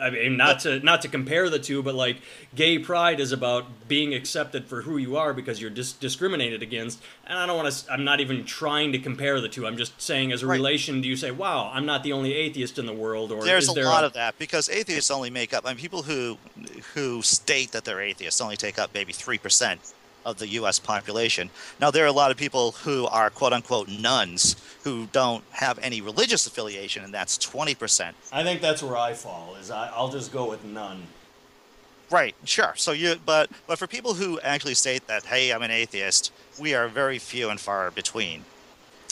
[SPEAKER 1] I mean, not to not to compare the two, but like, gay pride is about being accepted for who you are because you're dis- discriminated against. And I don't want to. I'm not even trying to compare the two. I'm just saying, as a right. relation, do you say, "Wow, I'm not the only atheist in the world"? Or
[SPEAKER 3] there's
[SPEAKER 1] a there
[SPEAKER 3] lot a... of that because atheists only make up. I mean, people who who state that they're atheists only take up maybe three percent of the U.S. population. Now, there are a lot of people who are quote unquote nones who don't have any religious affiliation, and that's 20%.
[SPEAKER 1] I think that's where I fall, is I, will just go with none.
[SPEAKER 3] Right, sure. So you, but but for people who actually state that, hey, I'm an atheist, we are very few and far between.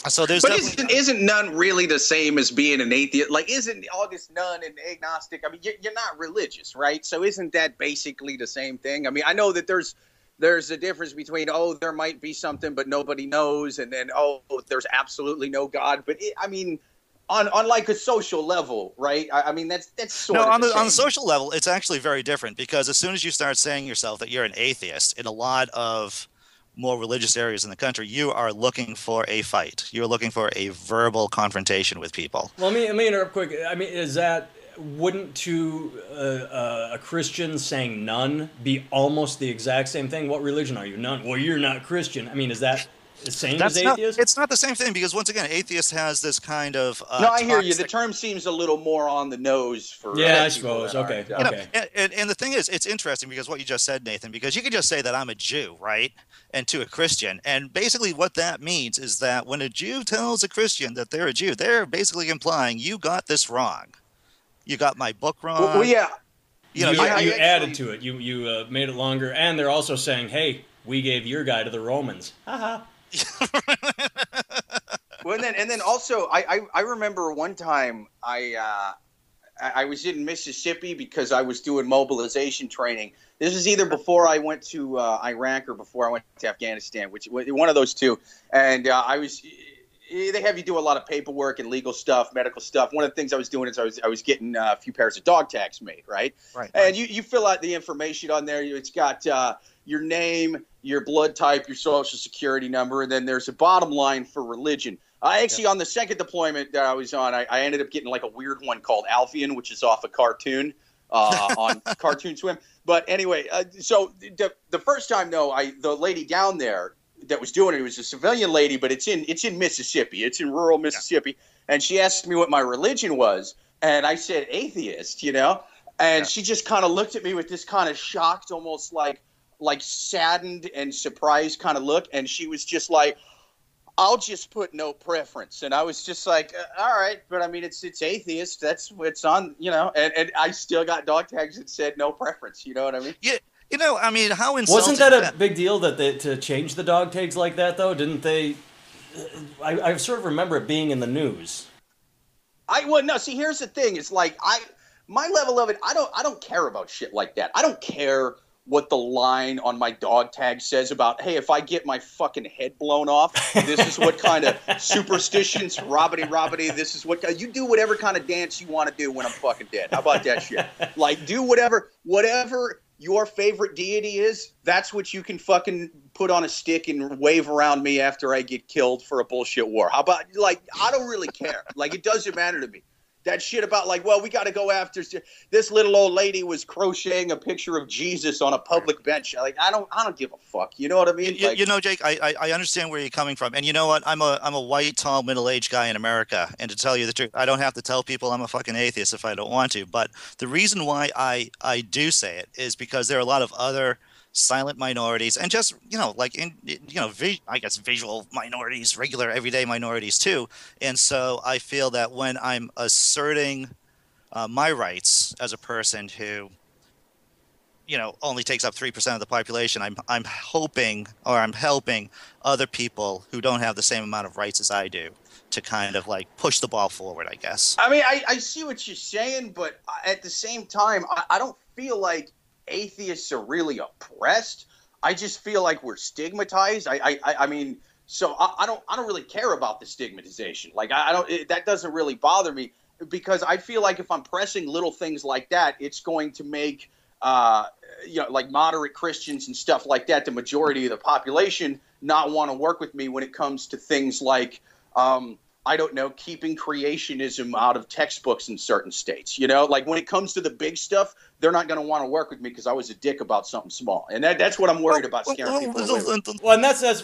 [SPEAKER 3] So there's
[SPEAKER 2] but isn't, isn't none really the same as being an atheist? Like, isn't August none and agnostic? I mean, you're not religious, right? So isn't that basically the same thing? I mean, I know that there's there's a difference between oh there might be something but nobody knows and then oh there's absolutely no god but it, i mean on on like a social level right i, I mean that's that's sort
[SPEAKER 3] no
[SPEAKER 2] of
[SPEAKER 3] on the,
[SPEAKER 2] the
[SPEAKER 3] on the social level it's actually very different because as soon as you start saying yourself that you're an atheist in a lot of more religious areas in the country, you are looking for a fight. You're looking for a verbal confrontation with people.
[SPEAKER 1] Well, let me, let me interrupt quick. I mean, is that wouldn't to uh, uh, a Christian saying none be almost the exact same thing? What religion are you? None. Well, you're not Christian. I mean, is that the same That's as atheist?
[SPEAKER 3] Not, it's not the same thing because once again, atheist has this kind of. Uh,
[SPEAKER 2] no, I hear you. The term seems a little more on the nose for.
[SPEAKER 1] Yeah, I suppose. Okay. Are, okay.
[SPEAKER 3] Know, and, and the thing is, it's interesting because what you just said, Nathan, because you could just say that I'm a Jew, right? And to a Christian. And basically, what that means is that when a Jew tells a Christian that they're a Jew, they're basically implying you got this wrong you got my book wrong.
[SPEAKER 2] Well, well yeah.
[SPEAKER 1] You know, you, I, you I added actually, to it. You you uh, made it longer, and they're also saying, "Hey, we gave your guy to the Romans." Haha.
[SPEAKER 2] well, and then and then also, I, I, I remember one time I uh, I was in Mississippi because I was doing mobilization training. This was either before I went to uh, Iraq or before I went to Afghanistan, which one of those two. And uh, I was they have you do a lot of paperwork and legal stuff, medical stuff. One of the things I was doing is I was I was getting uh, a few pairs of dog tags made, right?
[SPEAKER 3] Right.
[SPEAKER 2] And you, you fill out the information on there. It's got uh, your name, your blood type, your social security number, and then there's a bottom line for religion. I actually, on the second deployment that I was on, I, I, ended up getting like a weird one called Alfian, which is off a cartoon uh, on Cartoon Swim. But anyway, uh, so the, the first time though, I the lady down there that was doing it. It was a civilian lady, but it's in it's in Mississippi. It's in rural Mississippi. Yeah. And she asked me what my religion was, and I said atheist. You know, and yeah. she just kind of looked at me with this kind of shocked, almost like like saddened and surprised kind of look, and she was just like. I'll just put no preference, and I was just like, uh, all right, but I mean, it's it's atheist. That's what's on, you know, and, and I still got dog tags that said no preference. You know what I mean?
[SPEAKER 3] Yeah, you know, I mean, how
[SPEAKER 1] insulting. Wasn't that a big deal that they, to change the dog tags like that, though? Didn't they? I, I sort of remember it being in the news.
[SPEAKER 2] I well, no. See, here's the thing: it's like I, my level of it. I don't, I don't care about shit like that. I don't care what the line on my dog tag says about, hey, if I get my fucking head blown off, this is what kind of superstitions, robbity robbity, this is what you do whatever kind of dance you want to do when I'm fucking dead. How about that shit? Like do whatever whatever your favorite deity is, that's what you can fucking put on a stick and wave around me after I get killed for a bullshit war. How about like I don't really care. like it doesn't matter to me that shit about like, well, we got to go after this little old lady was crocheting a picture of Jesus on a public bench. Like, I don't, I don't give a fuck. You know what I mean?
[SPEAKER 3] You,
[SPEAKER 2] like,
[SPEAKER 3] you know, Jake, I, I understand where you're coming from, and you know what? I'm a, I'm a white, tall, middle-aged guy in America, and to tell you the truth, I don't have to tell people I'm a fucking atheist if I don't want to. But the reason why I, I do say it is because there are a lot of other silent minorities, and just you know, like in you know, vi- I guess visual minorities, regular everyday minorities too. And so I feel that when I'm asserting uh, my rights as a person who you know only takes up 3% of the population i'm i'm hoping or i'm helping other people who don't have the same amount of rights as i do to kind of like push the ball forward i guess
[SPEAKER 2] i mean i, I see what you're saying but at the same time I, I don't feel like atheists are really oppressed. I just feel like we're stigmatized. I, I, I mean, So I, I, don't I don't really care about the stigmatization. Like I, I don't it, that doesn't really bother me because I feel like if I'm pressing little things like that, it's going to make uh, you know like moderate Christians and stuff like that, the majority of the population not want to work with me when it comes to things like. Um, I don't know, keeping creationism out of textbooks in certain states. You know, like when it comes to the big stuff, they're not going to want to work with me because I was a dick about something small, and that, that's what I'm worried about scaring people away.
[SPEAKER 1] Well, and that's that's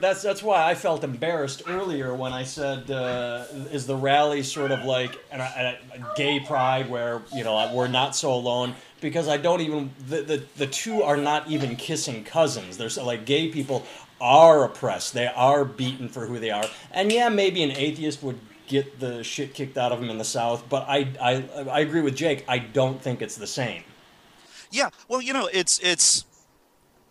[SPEAKER 1] that's that's why I felt embarrassed earlier when I said, uh, "Is the rally sort of like a, a, a gay pride where you know we're not so alone?" Because I don't even the, the the two are not even kissing cousins. There's like gay people are oppressed. They are beaten for who they are. And yeah, maybe an atheist would get the shit kicked out of him in the South, but I, I, I agree with Jake. I don't think it's the same.
[SPEAKER 3] Yeah, well, you know, it's it's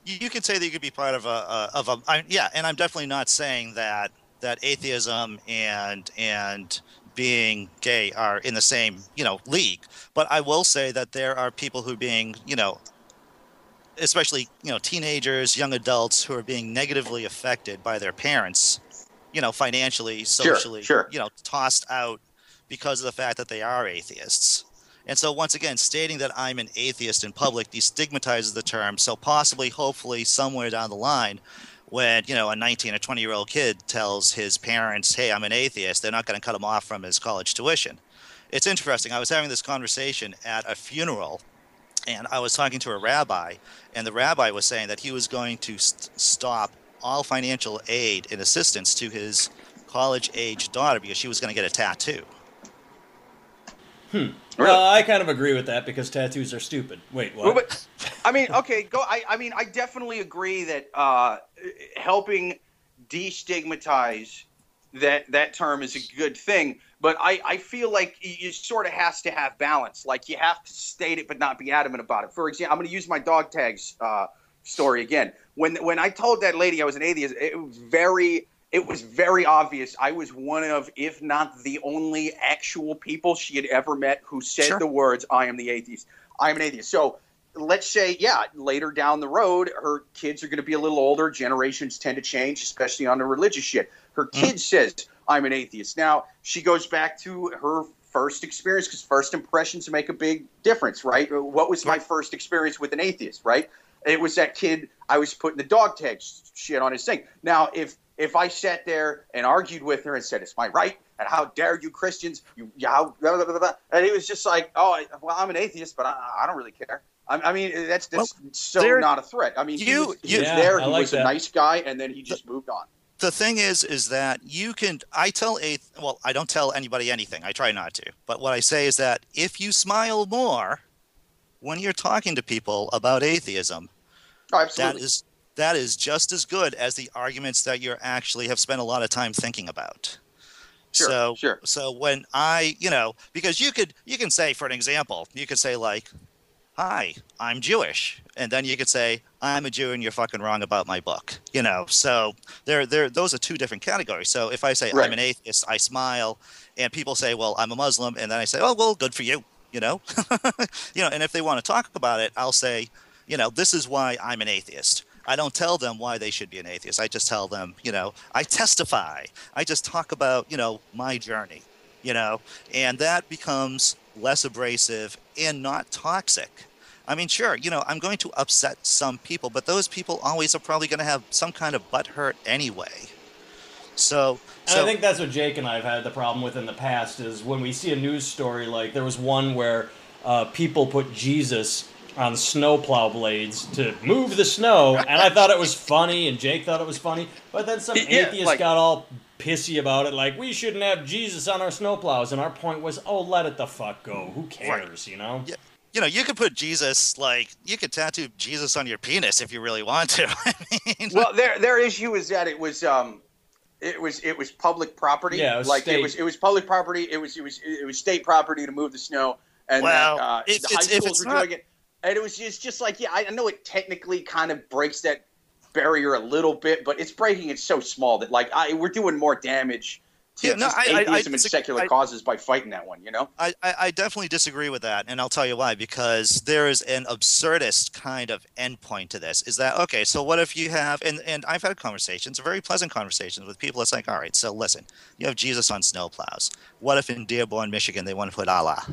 [SPEAKER 3] you could say that you could be part of a, a of a I, yeah, and I'm definitely not saying that that atheism and and being gay are in the same you know league, but I will say that there are people who are being you know especially you know teenagers, young adults who are being negatively affected by their parents, you know, financially, socially,
[SPEAKER 2] sure, sure.
[SPEAKER 3] you know, tossed out because of the fact that they are atheists. And so once again, stating that I'm an atheist in public destigmatizes the term. So possibly, hopefully, somewhere down the line, when you know a 19 or 20 year old kid tells his parents, "Hey, I'm an atheist," they're not going to cut him off from his college tuition. It's interesting. I was having this conversation at a funeral and I was talking to a rabbi, and the rabbi was saying that he was going to st- stop all financial aid and assistance to his college age daughter because she was going to get a tattoo.
[SPEAKER 1] Hmm. Well, I kind of agree with that because tattoos are stupid. Wait, what? But,
[SPEAKER 2] I mean, okay, go. I, I mean, I definitely agree that uh, helping destigmatize that that term is a good thing. But I, I feel like you sort of has to have balance. Like you have to state it, but not be adamant about it. For example, I'm going to use my dog tags uh, story again. When when I told that lady I was an atheist, it was very it was very obvious. I was one of, if not the only actual people she had ever met who said sure. the words, "I am the atheist." I am an atheist. So let's say, yeah, later down the road, her kids are going to be a little older. Generations tend to change, especially on the religious shit. Her mm. kid mm. says, I'm an atheist. Now, she goes back to her first experience because first impressions make a big difference, right? What was my first experience with an atheist, right? It was that kid I was putting the dog tag shit on his thing. Now, if if I sat there and argued with her and said, "It's my right," and how dare you Christians, you, you how, blah, blah, blah, and it was just like, "Oh, well, I'm an atheist, but I, I don't really care." I, I mean, that's that's well, so not a threat. I mean, you, he was, he was there, he like was that. a nice guy, and then he just moved on
[SPEAKER 3] the thing is is that you can i tell a well i don't tell anybody anything i try not to but what i say is that if you smile more when you're talking to people about atheism
[SPEAKER 2] oh,
[SPEAKER 3] that is that is just as good as the arguments that you actually have spent a lot of time thinking about
[SPEAKER 2] sure,
[SPEAKER 3] so
[SPEAKER 2] sure.
[SPEAKER 3] so when i you know because you could you can say for an example you could say like hi, I'm Jewish. And then you could say, I'm a Jew and you're fucking wrong about my book. You know, so there, there, those are two different categories. So if I say right. I'm an atheist, I smile, and people say, well, I'm a Muslim, and then I say, oh, well, good for you. You know, you know, and if they want to talk about it, I'll say, you know, this is why I'm an atheist. I don't tell them why they should be an atheist. I just tell them, you know, I testify. I just talk about, you know, my journey, you know, and that becomes less abrasive and not toxic. I mean, sure, you know, I'm going to upset some people, but those people always are probably going to have some kind of butt hurt anyway. So, so
[SPEAKER 1] I think that's what Jake and I have had the problem with in the past is when we see a news story like there was one where uh, people put Jesus on snowplow blades to move the snow, and I thought it was funny, and Jake thought it was funny, but then some yeah, atheist like, got all pissy about it, like we shouldn't have Jesus on our snowplows, and our point was, oh, let it the fuck go. Who cares, right. you know?
[SPEAKER 3] Yeah. You know, you could put Jesus like you could tattoo Jesus on your penis if you really want to. I
[SPEAKER 2] mean, well, their their issue is that it was um, it was it was public property.
[SPEAKER 1] Yeah, it
[SPEAKER 2] like
[SPEAKER 1] state.
[SPEAKER 2] it was it was public property. It was it was it was state property to move the snow, and
[SPEAKER 3] well,
[SPEAKER 2] uh,
[SPEAKER 3] if,
[SPEAKER 2] the high schools were not... doing it. And it was just just like yeah, I know it technically kind of breaks that barrier a little bit, but it's breaking it so small that like I, we're doing more damage to
[SPEAKER 3] Yeah, no, I- I- I
[SPEAKER 2] atheism and secular causes by fighting that one. You know.
[SPEAKER 3] I, I, I definitely disagree with that, and I'll tell you why. Because there is an absurdist kind of endpoint to this. Is that okay? So what if you have and and I've had conversations, very pleasant conversations with people. It's like, all right, so listen, you have Jesus on snowplows. What if in Dearborn, Michigan, they want to put Allah,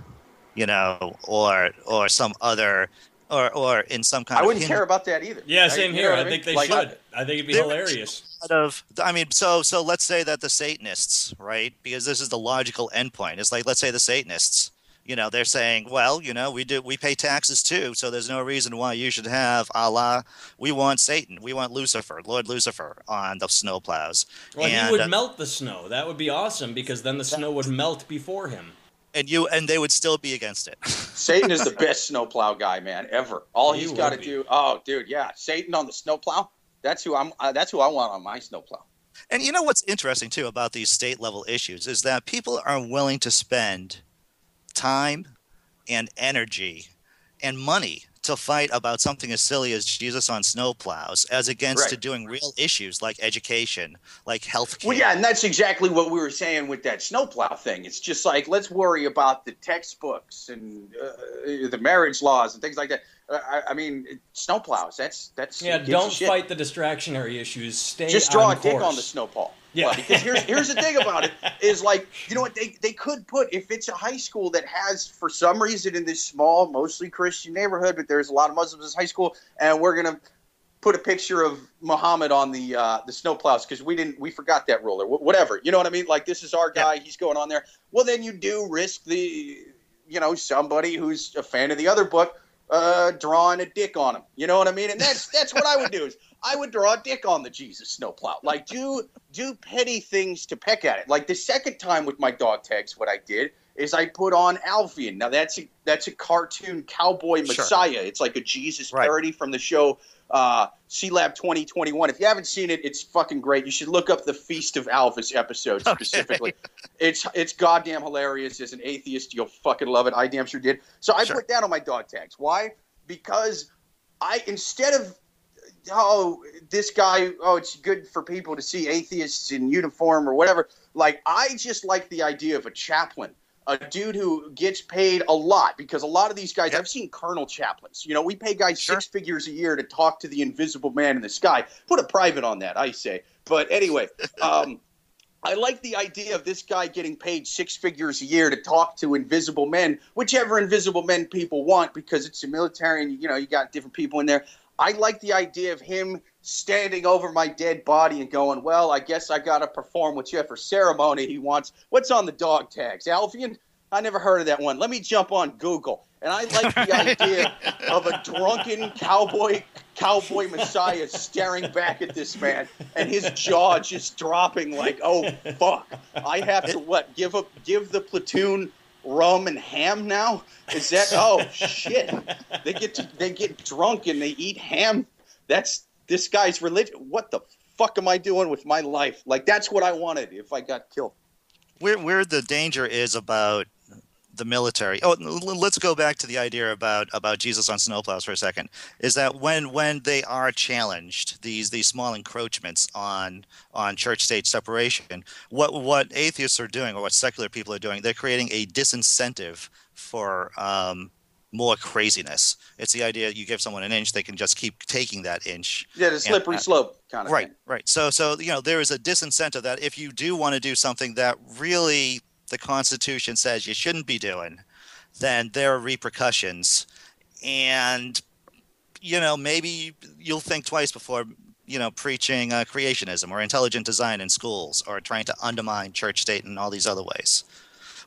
[SPEAKER 3] you know, or or some other, or or in some kind
[SPEAKER 2] I wouldn't
[SPEAKER 3] Hindu-
[SPEAKER 2] care about that either.
[SPEAKER 1] Yeah,
[SPEAKER 2] Right?
[SPEAKER 1] same
[SPEAKER 2] You know
[SPEAKER 1] here.
[SPEAKER 2] what
[SPEAKER 1] I
[SPEAKER 2] mean?
[SPEAKER 1] think they
[SPEAKER 2] Like,
[SPEAKER 1] should. I think it'd be hilarious.
[SPEAKER 3] of I mean, so so let's say that the Satanists, right? Because this is the logical endpoint. It's like let's say the Satanists, you know, they're saying, well, you know, we do we pay taxes too, so there's no reason why you should have Allah. We want Satan, we want Lucifer, Lord Lucifer on the snowplows.
[SPEAKER 1] Well,
[SPEAKER 3] and,
[SPEAKER 1] he would
[SPEAKER 3] uh,
[SPEAKER 1] melt the snow. That would be awesome because then the snow would melt before him.
[SPEAKER 3] And you and they would still be against it.
[SPEAKER 2] Satan is the best snowplow guy, man, ever. All
[SPEAKER 1] He
[SPEAKER 2] he's
[SPEAKER 1] would
[SPEAKER 2] got to do. Oh, dude, yeah, Satan on the snowplow. That's who I'm. Uh, that's who I want on my snowplow.
[SPEAKER 3] And you know what's interesting too about these state level issues is that people are willing to spend time and energy and money to fight about something as silly as Jesus on snowplows as against
[SPEAKER 2] Right.
[SPEAKER 3] to doing real issues like education, like healthcare.
[SPEAKER 2] Well, yeah, and that's exactly what we were saying with that snowplow thing. It's just like let's worry about the textbooks and uh, the marriage laws and things like that. Uh, I, I mean, snowplows. That's that's
[SPEAKER 1] Yeah,
[SPEAKER 2] who gives a
[SPEAKER 1] don't fight the distractionary issues. Stay
[SPEAKER 2] Just draw
[SPEAKER 1] on
[SPEAKER 2] a dick on the snowball.
[SPEAKER 1] Yeah.
[SPEAKER 2] Well, because here's here's the thing about it is like you know what they they could put if it's a high school that has for some reason in this small mostly Christian neighborhood, but there's a lot of Muslims in this high school, and we're gonna put a picture of Muhammad on the uh, the snowplows because we didn't we forgot that rule or wh- whatever. You know what I mean? Like this is our guy. He's going on there. Well, then you do risk the you know somebody who's a fan of the other book uh, drawing a dick on him. You know what I mean? And that's that's what I would do is I would draw a dick on the Jesus snowplow. Like do do petty things to peck at it. Like the second time with my dog tags, what I did is I put on Alfian. Now that's a that's a cartoon cowboy
[SPEAKER 3] Sure.
[SPEAKER 2] messiah. It's like a Jesus
[SPEAKER 3] Right.
[SPEAKER 2] parody from the show uh, C Lab 2021. If you haven't seen it, it's fucking great. You should look up the Feast of Alvis episode
[SPEAKER 3] Okay.
[SPEAKER 2] specifically. It's it's goddamn hilarious. As an atheist, you'll fucking love it. I damn sure did. So I
[SPEAKER 3] Sure.
[SPEAKER 2] put that on my dog tags. Why? Because I instead of oh this guy oh it's good for people to see atheists in uniform or whatever. Like I just like the idea of a chaplain. A dude who gets paid a lot because a lot of these guys. I've seen colonel chaplains. You know, we pay guys
[SPEAKER 3] Sure.
[SPEAKER 2] six figures a year to talk to the invisible man in the sky. Put a private on that, I say. But anyway, um, I like the idea of this guy getting paid six figures a year to talk to invisible men, whichever invisible men people want, because it's a military and you know you got different people in there. I like the idea of him standing over my dead body and going, "Well, I guess I got to perform whichever ceremony he wants." What's on the dog tags, Alfian? I never heard of that one. Let me jump on Google. And I like the idea of a drunken cowboy cowboy messiah staring back at this man and his jaw just dropping like, oh fuck. I have to what, give up give the platoon rum and ham now? Is that oh shit. They get to, they get drunk and they eat ham. That's this guy's religion. What the fuck am I doing with my life? Like that's what I wanted if I got killed.
[SPEAKER 3] where where the danger is about the military. Oh, let's go back to the idea about about Jesus on snowplows for a second. Is that when when they are challenged these these small encroachments on on church state separation, what what atheists are doing or what secular people are doing, they're creating a disincentive for um, more craziness. It's the idea you give someone an inch, they can just keep taking that inch.
[SPEAKER 2] Yeah, the slippery
[SPEAKER 3] uh,
[SPEAKER 2] slope kind of
[SPEAKER 3] Right,
[SPEAKER 2] thing.
[SPEAKER 3] right. So, so you know, there is a disincentive that if you do want to do something that really the Constitution says you shouldn't be doing, then there are repercussions, and you know, maybe you'll think twice before you know preaching uh, creationism or intelligent design in schools or trying to undermine church state in all these other ways.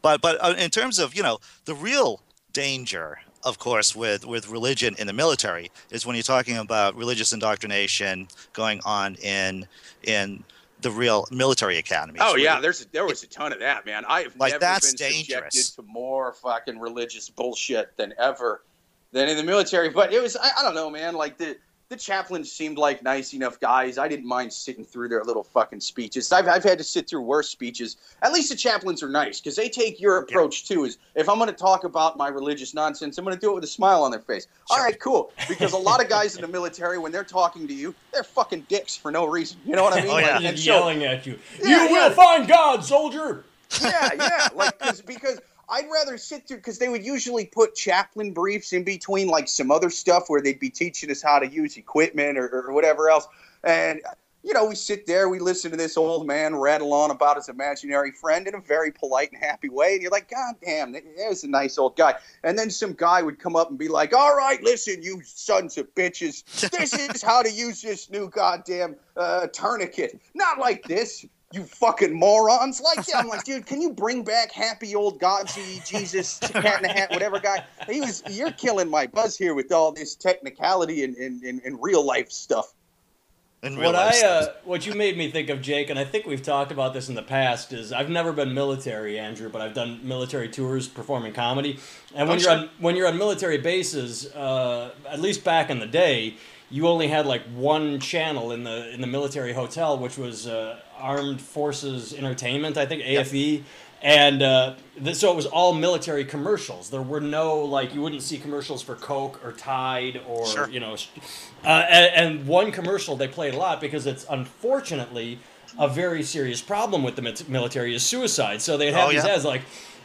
[SPEAKER 3] But but uh, in terms of you know the real danger of course with with religion in the military is when you're talking about religious indoctrination going on in in the real military academies.
[SPEAKER 2] Oh yeah,
[SPEAKER 3] the-
[SPEAKER 2] there's there was a ton of that, man. I have
[SPEAKER 3] Like,
[SPEAKER 2] never
[SPEAKER 3] that's
[SPEAKER 2] been
[SPEAKER 3] dangerous.
[SPEAKER 2] subjected to more fucking religious bullshit than ever than in the military. But it was I, I don't know, man. Like the the chaplains seemed like nice enough guys. I didn't mind sitting through their little fucking speeches. I've, I've had to sit through worse speeches. At least the chaplains are nice because they take your approach too. Is if I'm going to talk about my religious nonsense, I'm going to do it with a smile on their face. All right, cool. Because a lot of guys in the military, when they're talking to you, they're fucking dicks for no reason. You know what I oh, mean?
[SPEAKER 3] Oh, yeah.
[SPEAKER 2] Like, and so-
[SPEAKER 1] yelling at you.
[SPEAKER 2] Yeah,
[SPEAKER 1] you
[SPEAKER 2] yeah.
[SPEAKER 1] will find God, soldier.
[SPEAKER 2] yeah, yeah. Like cause, because I'd rather sit through because they would usually put chaplain briefs in between like some other stuff where they'd be teaching us how to use equipment or, or whatever else. And you know, we sit there, we listen to this old man rattle on about his imaginary friend in a very polite and happy way, and you're like, God damn, there's a nice old guy. And then some guy would come up and be like, All right, listen, you sons of bitches, this is how to use this new goddamn uh, tourniquet. Not like this you fucking morons. Like, yeah, I'm like, dude, can you bring back happy old Godsey, Jesus, cat in a hat, whatever guy? He was, you're killing my buzz here with all this technicality and, and, and, and real life stuff.
[SPEAKER 3] In real
[SPEAKER 1] What I, uh, what you made me think of, Jake, and I think we've talked about this in the past, is I've never been military, Andrew, but I've done military tours performing comedy. And when
[SPEAKER 3] Oh,
[SPEAKER 1] you're
[SPEAKER 3] sure.
[SPEAKER 1] on when you're on military bases, uh, at least back in the day, you only had like one channel in the in the military hotel, which was uh, Armed Forces Entertainment, I think AFE. And uh, th- so it was all military commercials. There were no like you wouldn't see commercials for Coke or Tide or
[SPEAKER 3] Sure.
[SPEAKER 1] you know, uh, and, and one commercial they played a lot because it's unfortunately a very serious problem with the military is suicide. So they'd have
[SPEAKER 3] Oh,
[SPEAKER 1] these
[SPEAKER 3] yeah.
[SPEAKER 1] ads like,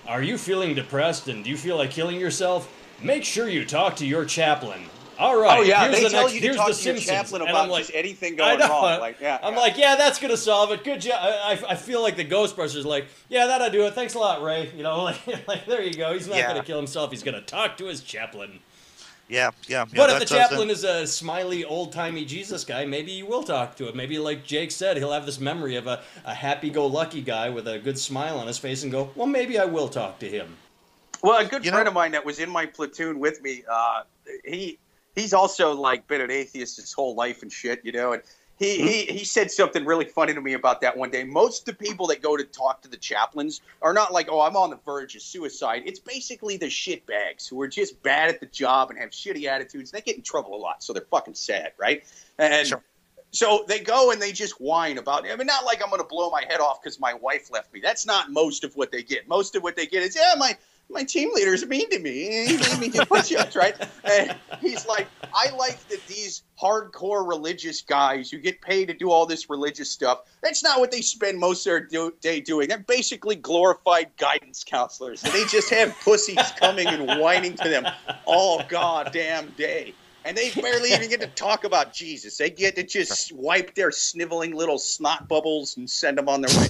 [SPEAKER 1] "Are you feeling depressed and do you feel like killing yourself? Make sure you talk to your chaplain." All right.
[SPEAKER 2] Oh yeah,
[SPEAKER 1] here's
[SPEAKER 2] they
[SPEAKER 1] the
[SPEAKER 2] tell
[SPEAKER 1] next,
[SPEAKER 2] you to
[SPEAKER 1] here's
[SPEAKER 2] talk
[SPEAKER 1] the
[SPEAKER 2] to your
[SPEAKER 1] Simpsons.
[SPEAKER 2] chaplain about
[SPEAKER 1] I'm like,
[SPEAKER 2] just anything going
[SPEAKER 1] know.
[SPEAKER 2] wrong. Like, yeah,
[SPEAKER 1] I'm
[SPEAKER 2] yeah.
[SPEAKER 1] like, yeah, that's gonna solve it. Good job. I, I- I feel like the Ghostbusters. Like, yeah, that'll do it. Thanks a lot, Ray. You know, like, like there you go. He's not
[SPEAKER 3] Yeah.
[SPEAKER 1] gonna kill himself. He's gonna talk to his chaplain.
[SPEAKER 3] yeah, yeah. yeah
[SPEAKER 1] But if the chaplain is a smiley, old timey Jesus guy, maybe you will talk to him. Maybe, like Jake said, he'll have this memory of a, a happy go lucky guy with a good smile on his face and go, well, maybe I will talk to him.
[SPEAKER 2] Well, a good
[SPEAKER 3] You
[SPEAKER 2] friend
[SPEAKER 3] know-
[SPEAKER 2] of mine that was in my platoon with me, uh, he he's also like been an atheist his whole life and shit, you know. And he, mm-hmm. he he said something really funny to me about that one day. Most of the people that go to talk to the chaplains are not like, oh, I'm on the verge of suicide. It's basically the shitbags who are just bad at the job and have shitty attitudes. They get in trouble a lot, so they're fucking sad, right? And
[SPEAKER 3] Sure.
[SPEAKER 2] so they go and they just whine about it. I mean, not like I'm going to blow my head off because my wife left me. That's not most of what they get. Most of what they get is, yeah, my my team leader's mean to me. He made me do push-ups, right? And he's like, I like that these hardcore religious guys who get paid to do all this religious stuff. That's not what they spend most of their do- day doing. They're basically glorified guidance counselors. And they just have pussies coming and whining to them all goddamn day. And they barely even get to talk about Jesus. They get to just wipe their sniveling little snot bubbles and send them on their way.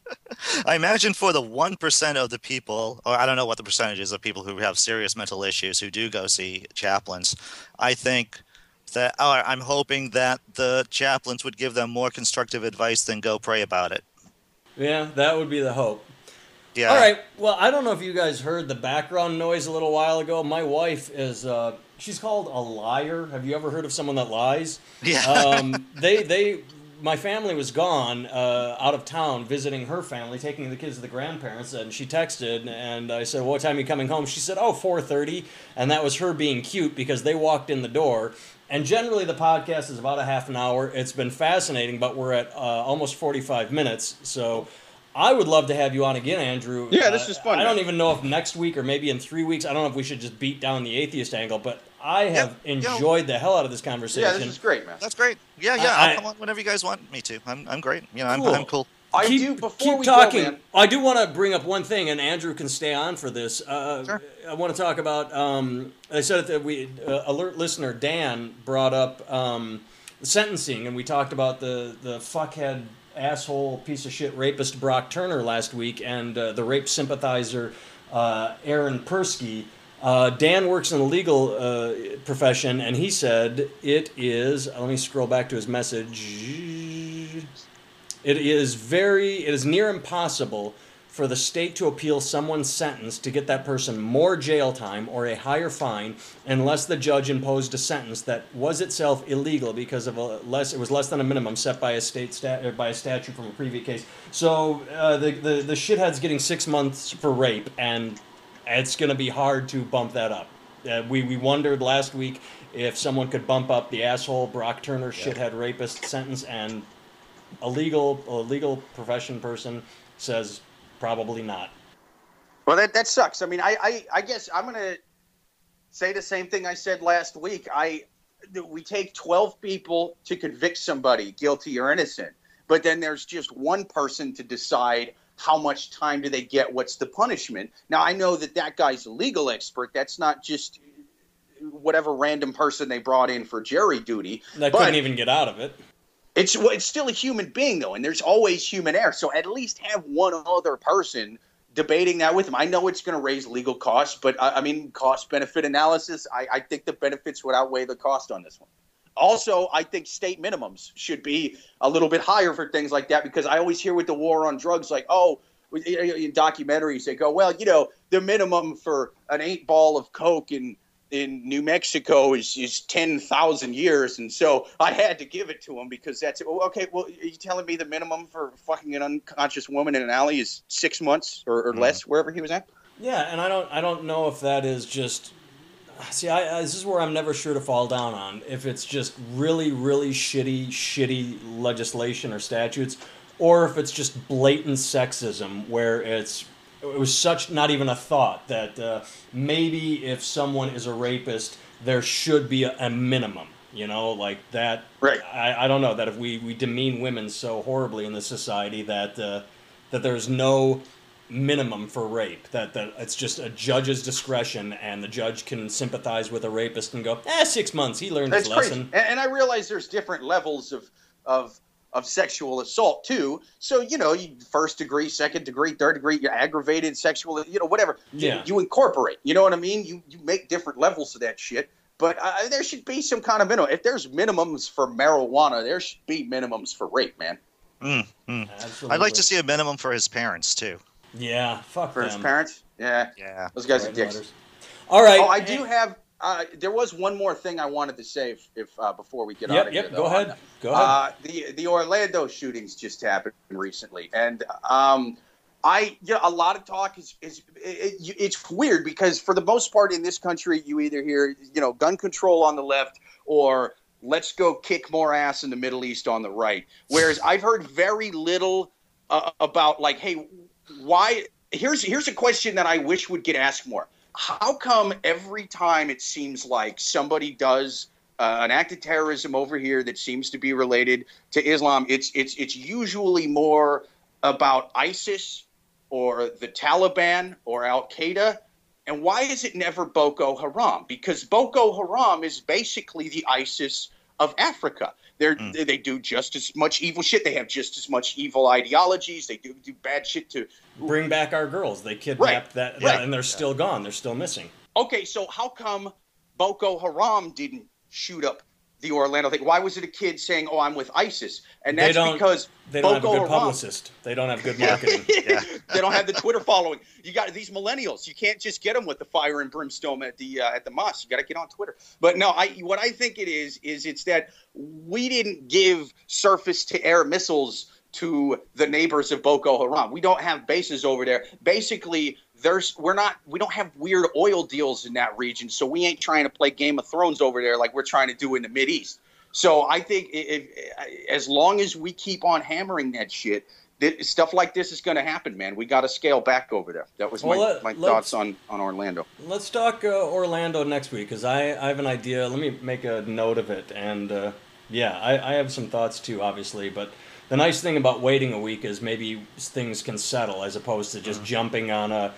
[SPEAKER 3] I imagine for the one percent of the people, or I don't know what the percentage is of people who have serious mental issues who do go see chaplains. I think that or I'm hoping that the chaplains would give them more constructive advice than go pray about it.
[SPEAKER 1] Yeah, that would be the hope.
[SPEAKER 3] Yeah.
[SPEAKER 1] All right. Well, I don't know if you guys heard the background noise a little while ago. My wife is, uh, she's called a liar. Have you ever heard of someone that lies?
[SPEAKER 3] Yeah.
[SPEAKER 1] um, they they my family was gone uh, out of town visiting her family taking the kids to the grandparents and she texted and i said what time are you coming home she said oh 4.30 and that was her being cute because they walked in the door and generally the podcast is about a half an hour it's been fascinating but we're at uh, almost 45 minutes so I would love to have you on again, Andrew.
[SPEAKER 2] Yeah, this
[SPEAKER 1] Uh,
[SPEAKER 2] is fun,
[SPEAKER 1] I don't even know if next week or maybe in three weeks. I don't know if we should just beat down the atheist angle, but I have
[SPEAKER 3] Yeah, you know-
[SPEAKER 1] enjoyed the hell out of this conversation.
[SPEAKER 2] Yeah, this is great, man.
[SPEAKER 3] That's great. Yeah, yeah.
[SPEAKER 1] I-
[SPEAKER 3] I'll come on whenever you guys want me to. I'm, I'm great. You know, I'm,
[SPEAKER 1] Cool.
[SPEAKER 3] I'm cool.
[SPEAKER 2] I
[SPEAKER 1] keep,
[SPEAKER 2] do before
[SPEAKER 1] keep
[SPEAKER 2] we
[SPEAKER 1] talking.
[SPEAKER 2] go, man.
[SPEAKER 1] I do want to bring up one thing, and Andrew can stay on for this. Uh,
[SPEAKER 3] Sure.
[SPEAKER 1] I want to talk about. Um, I said that we uh, alert listener Dan brought up um, sentencing, and we talked about the the fuckhead asshole piece of shit rapist Brock Turner last week, and uh, the rape sympathizer uh, Aaron Persky. Uh, Dan works in the legal uh, profession, and he said it is. Let me scroll back to his message. It is very, it is near impossible for the state to appeal someone's sentence to get that person more jail time or a higher fine unless the judge imposed a sentence that was itself illegal because of a less, it was less than a minimum set by a state stat, by a statute from a previous case. So uh, the, the, the shithead's getting six months for rape and it's going to be hard to bump that up. Uh, we, we wondered last week if someone could bump up the asshole Brock Turner shithead rapist sentence, and a legal a legal profession person says probably not.
[SPEAKER 2] Well, that that sucks. I mean, I I, I guess I'm gonna say the same thing I said last week. I we take 12 people to convict somebody guilty or innocent, but then there's just one person to decide how much time do they get, what's the punishment. Now, I know that that guy's a legal expert. That's not just whatever random person they brought in for jury duty.
[SPEAKER 1] That couldn't even get out of it.
[SPEAKER 2] It's well, it's still a human being though, and there's always human error. So at least have one other person debating that with them. I know it's going to raise legal costs, but I, I mean, cost benefit analysis. I, I think the benefits would outweigh the cost on this one. Also, I think state minimums should be a little bit higher for things like that because I always hear with the war on drugs, like, oh, in documentaries, they go, well, you know, the minimum for an eight ball of coke in in New Mexico is is ten thousand years, and so I had to give it to him because that's well, okay. Well, are you telling me the minimum for fucking an unconscious woman in an alley is six months or, or mm. less wherever he was at?
[SPEAKER 1] Yeah, and I don't I don't know if that is just. See, I, this is where I'm never sure to fall down on if it's just really, really shitty, shitty legislation or statutes, or if it's just blatant sexism where it's it was such not even a thought that uh, maybe if someone is a rapist, there should be a, a minimum. You know, like that.
[SPEAKER 2] Right.
[SPEAKER 1] I, I don't know that if we, we demean women so horribly in this society that uh, that there's no minimum for rape. That that it's just a judge's discretion, and the judge can sympathize with a rapist and go, "Eh, six months. He learned
[SPEAKER 2] That's
[SPEAKER 1] his
[SPEAKER 2] crazy.
[SPEAKER 1] lesson."
[SPEAKER 2] And, and I realize there's different levels of of of sexual assault too. So you know, you first degree, second degree, third degree, you aggravated sexual, you know, whatever.
[SPEAKER 1] Yeah.
[SPEAKER 2] You, you, incorporate. You know what I mean? You you make different levels of that shit. But uh, there should be some kind of minimum. If there's minimums for marijuana, there should be minimums for rape, man.
[SPEAKER 3] Mm, mm. I'd like to see a minimum for his parents too.
[SPEAKER 1] Yeah, fuck
[SPEAKER 2] for
[SPEAKER 1] them.
[SPEAKER 2] his parents. Yeah,
[SPEAKER 3] yeah.
[SPEAKER 2] Those guys are dicks. Letters.
[SPEAKER 1] All right.
[SPEAKER 2] Oh, I do have uh, there was one more thing I wanted to say if, if uh, before we get
[SPEAKER 1] yep,
[SPEAKER 2] out of
[SPEAKER 1] yep,
[SPEAKER 2] here.
[SPEAKER 1] Yep, go ahead. Go ahead.
[SPEAKER 2] Uh, the the Orlando shootings just happened recently, and um, I you know, a lot of talk is is it, it, it's weird because for the most part in this country, you either hear you know gun control on the left or let's go kick more ass in the Middle East on the right. Whereas I've heard very little uh, about like, hey, why? Here's here's a question that I wish would get asked more how come every time it seems like somebody does uh, an act of terrorism over here that seems to be related to Islam, it's it's it's usually more about ISIS or the Taliban or Al Qaeda. And why is it never Boko Haram? Because Boko Haram is basically the ISIS of Africa. They're, mm. They do just as much evil shit. They have just as much evil ideologies. They do do bad shit to
[SPEAKER 1] bring back our girls. They kidnapped right. that, that right. and they're still gone. They're still missing.
[SPEAKER 2] Okay, so how come Boko Haram didn't shoot up the Orlando thing. Why was it a kid saying, "Oh, I'm with ISIS"? And that's
[SPEAKER 1] they
[SPEAKER 2] because
[SPEAKER 1] they don't
[SPEAKER 2] Boko
[SPEAKER 1] have a good
[SPEAKER 2] Haram,
[SPEAKER 1] publicist. They don't have good marketing.
[SPEAKER 2] yeah. they don't have the Twitter following. You got these millennials. You can't just get them with the fire and brimstone at the uh, at the mosque. You got to get on Twitter. But no, I what I think it is is it's that we didn't give surface to air missiles to the neighbors of Boko Haram. We don't have bases over there. Basically, there's we're not we don't have weird oil deals in that region, so we ain't trying to play Game of Thrones over there like we're trying to do in the Mid East. So I think if, if, as long as we keep on hammering that shit, that stuff like this is going to happen, man. We got to scale back over there. That was well, my, my thoughts on, on Orlando.
[SPEAKER 1] Let's talk uh, Orlando next week because I, I have an idea. Let me make a note of it. And uh, yeah, I, I have some thoughts too, obviously. But the nice thing about waiting a week is maybe things can settle as opposed to just mm-hmm. jumping on a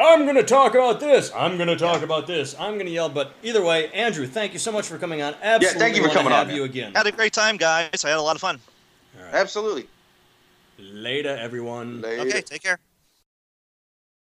[SPEAKER 1] I'm going to talk about this. I'm going to talk yeah. about this. I'm going to yell. But either way, Andrew, thank you so much for coming on. Absolutely,
[SPEAKER 2] yeah, thank you for coming
[SPEAKER 1] have
[SPEAKER 2] on.
[SPEAKER 1] you again.
[SPEAKER 3] Had a great time, guys. I had a lot of fun.
[SPEAKER 2] Absolutely.
[SPEAKER 1] Later, everyone.
[SPEAKER 2] Later.
[SPEAKER 3] Okay, take care.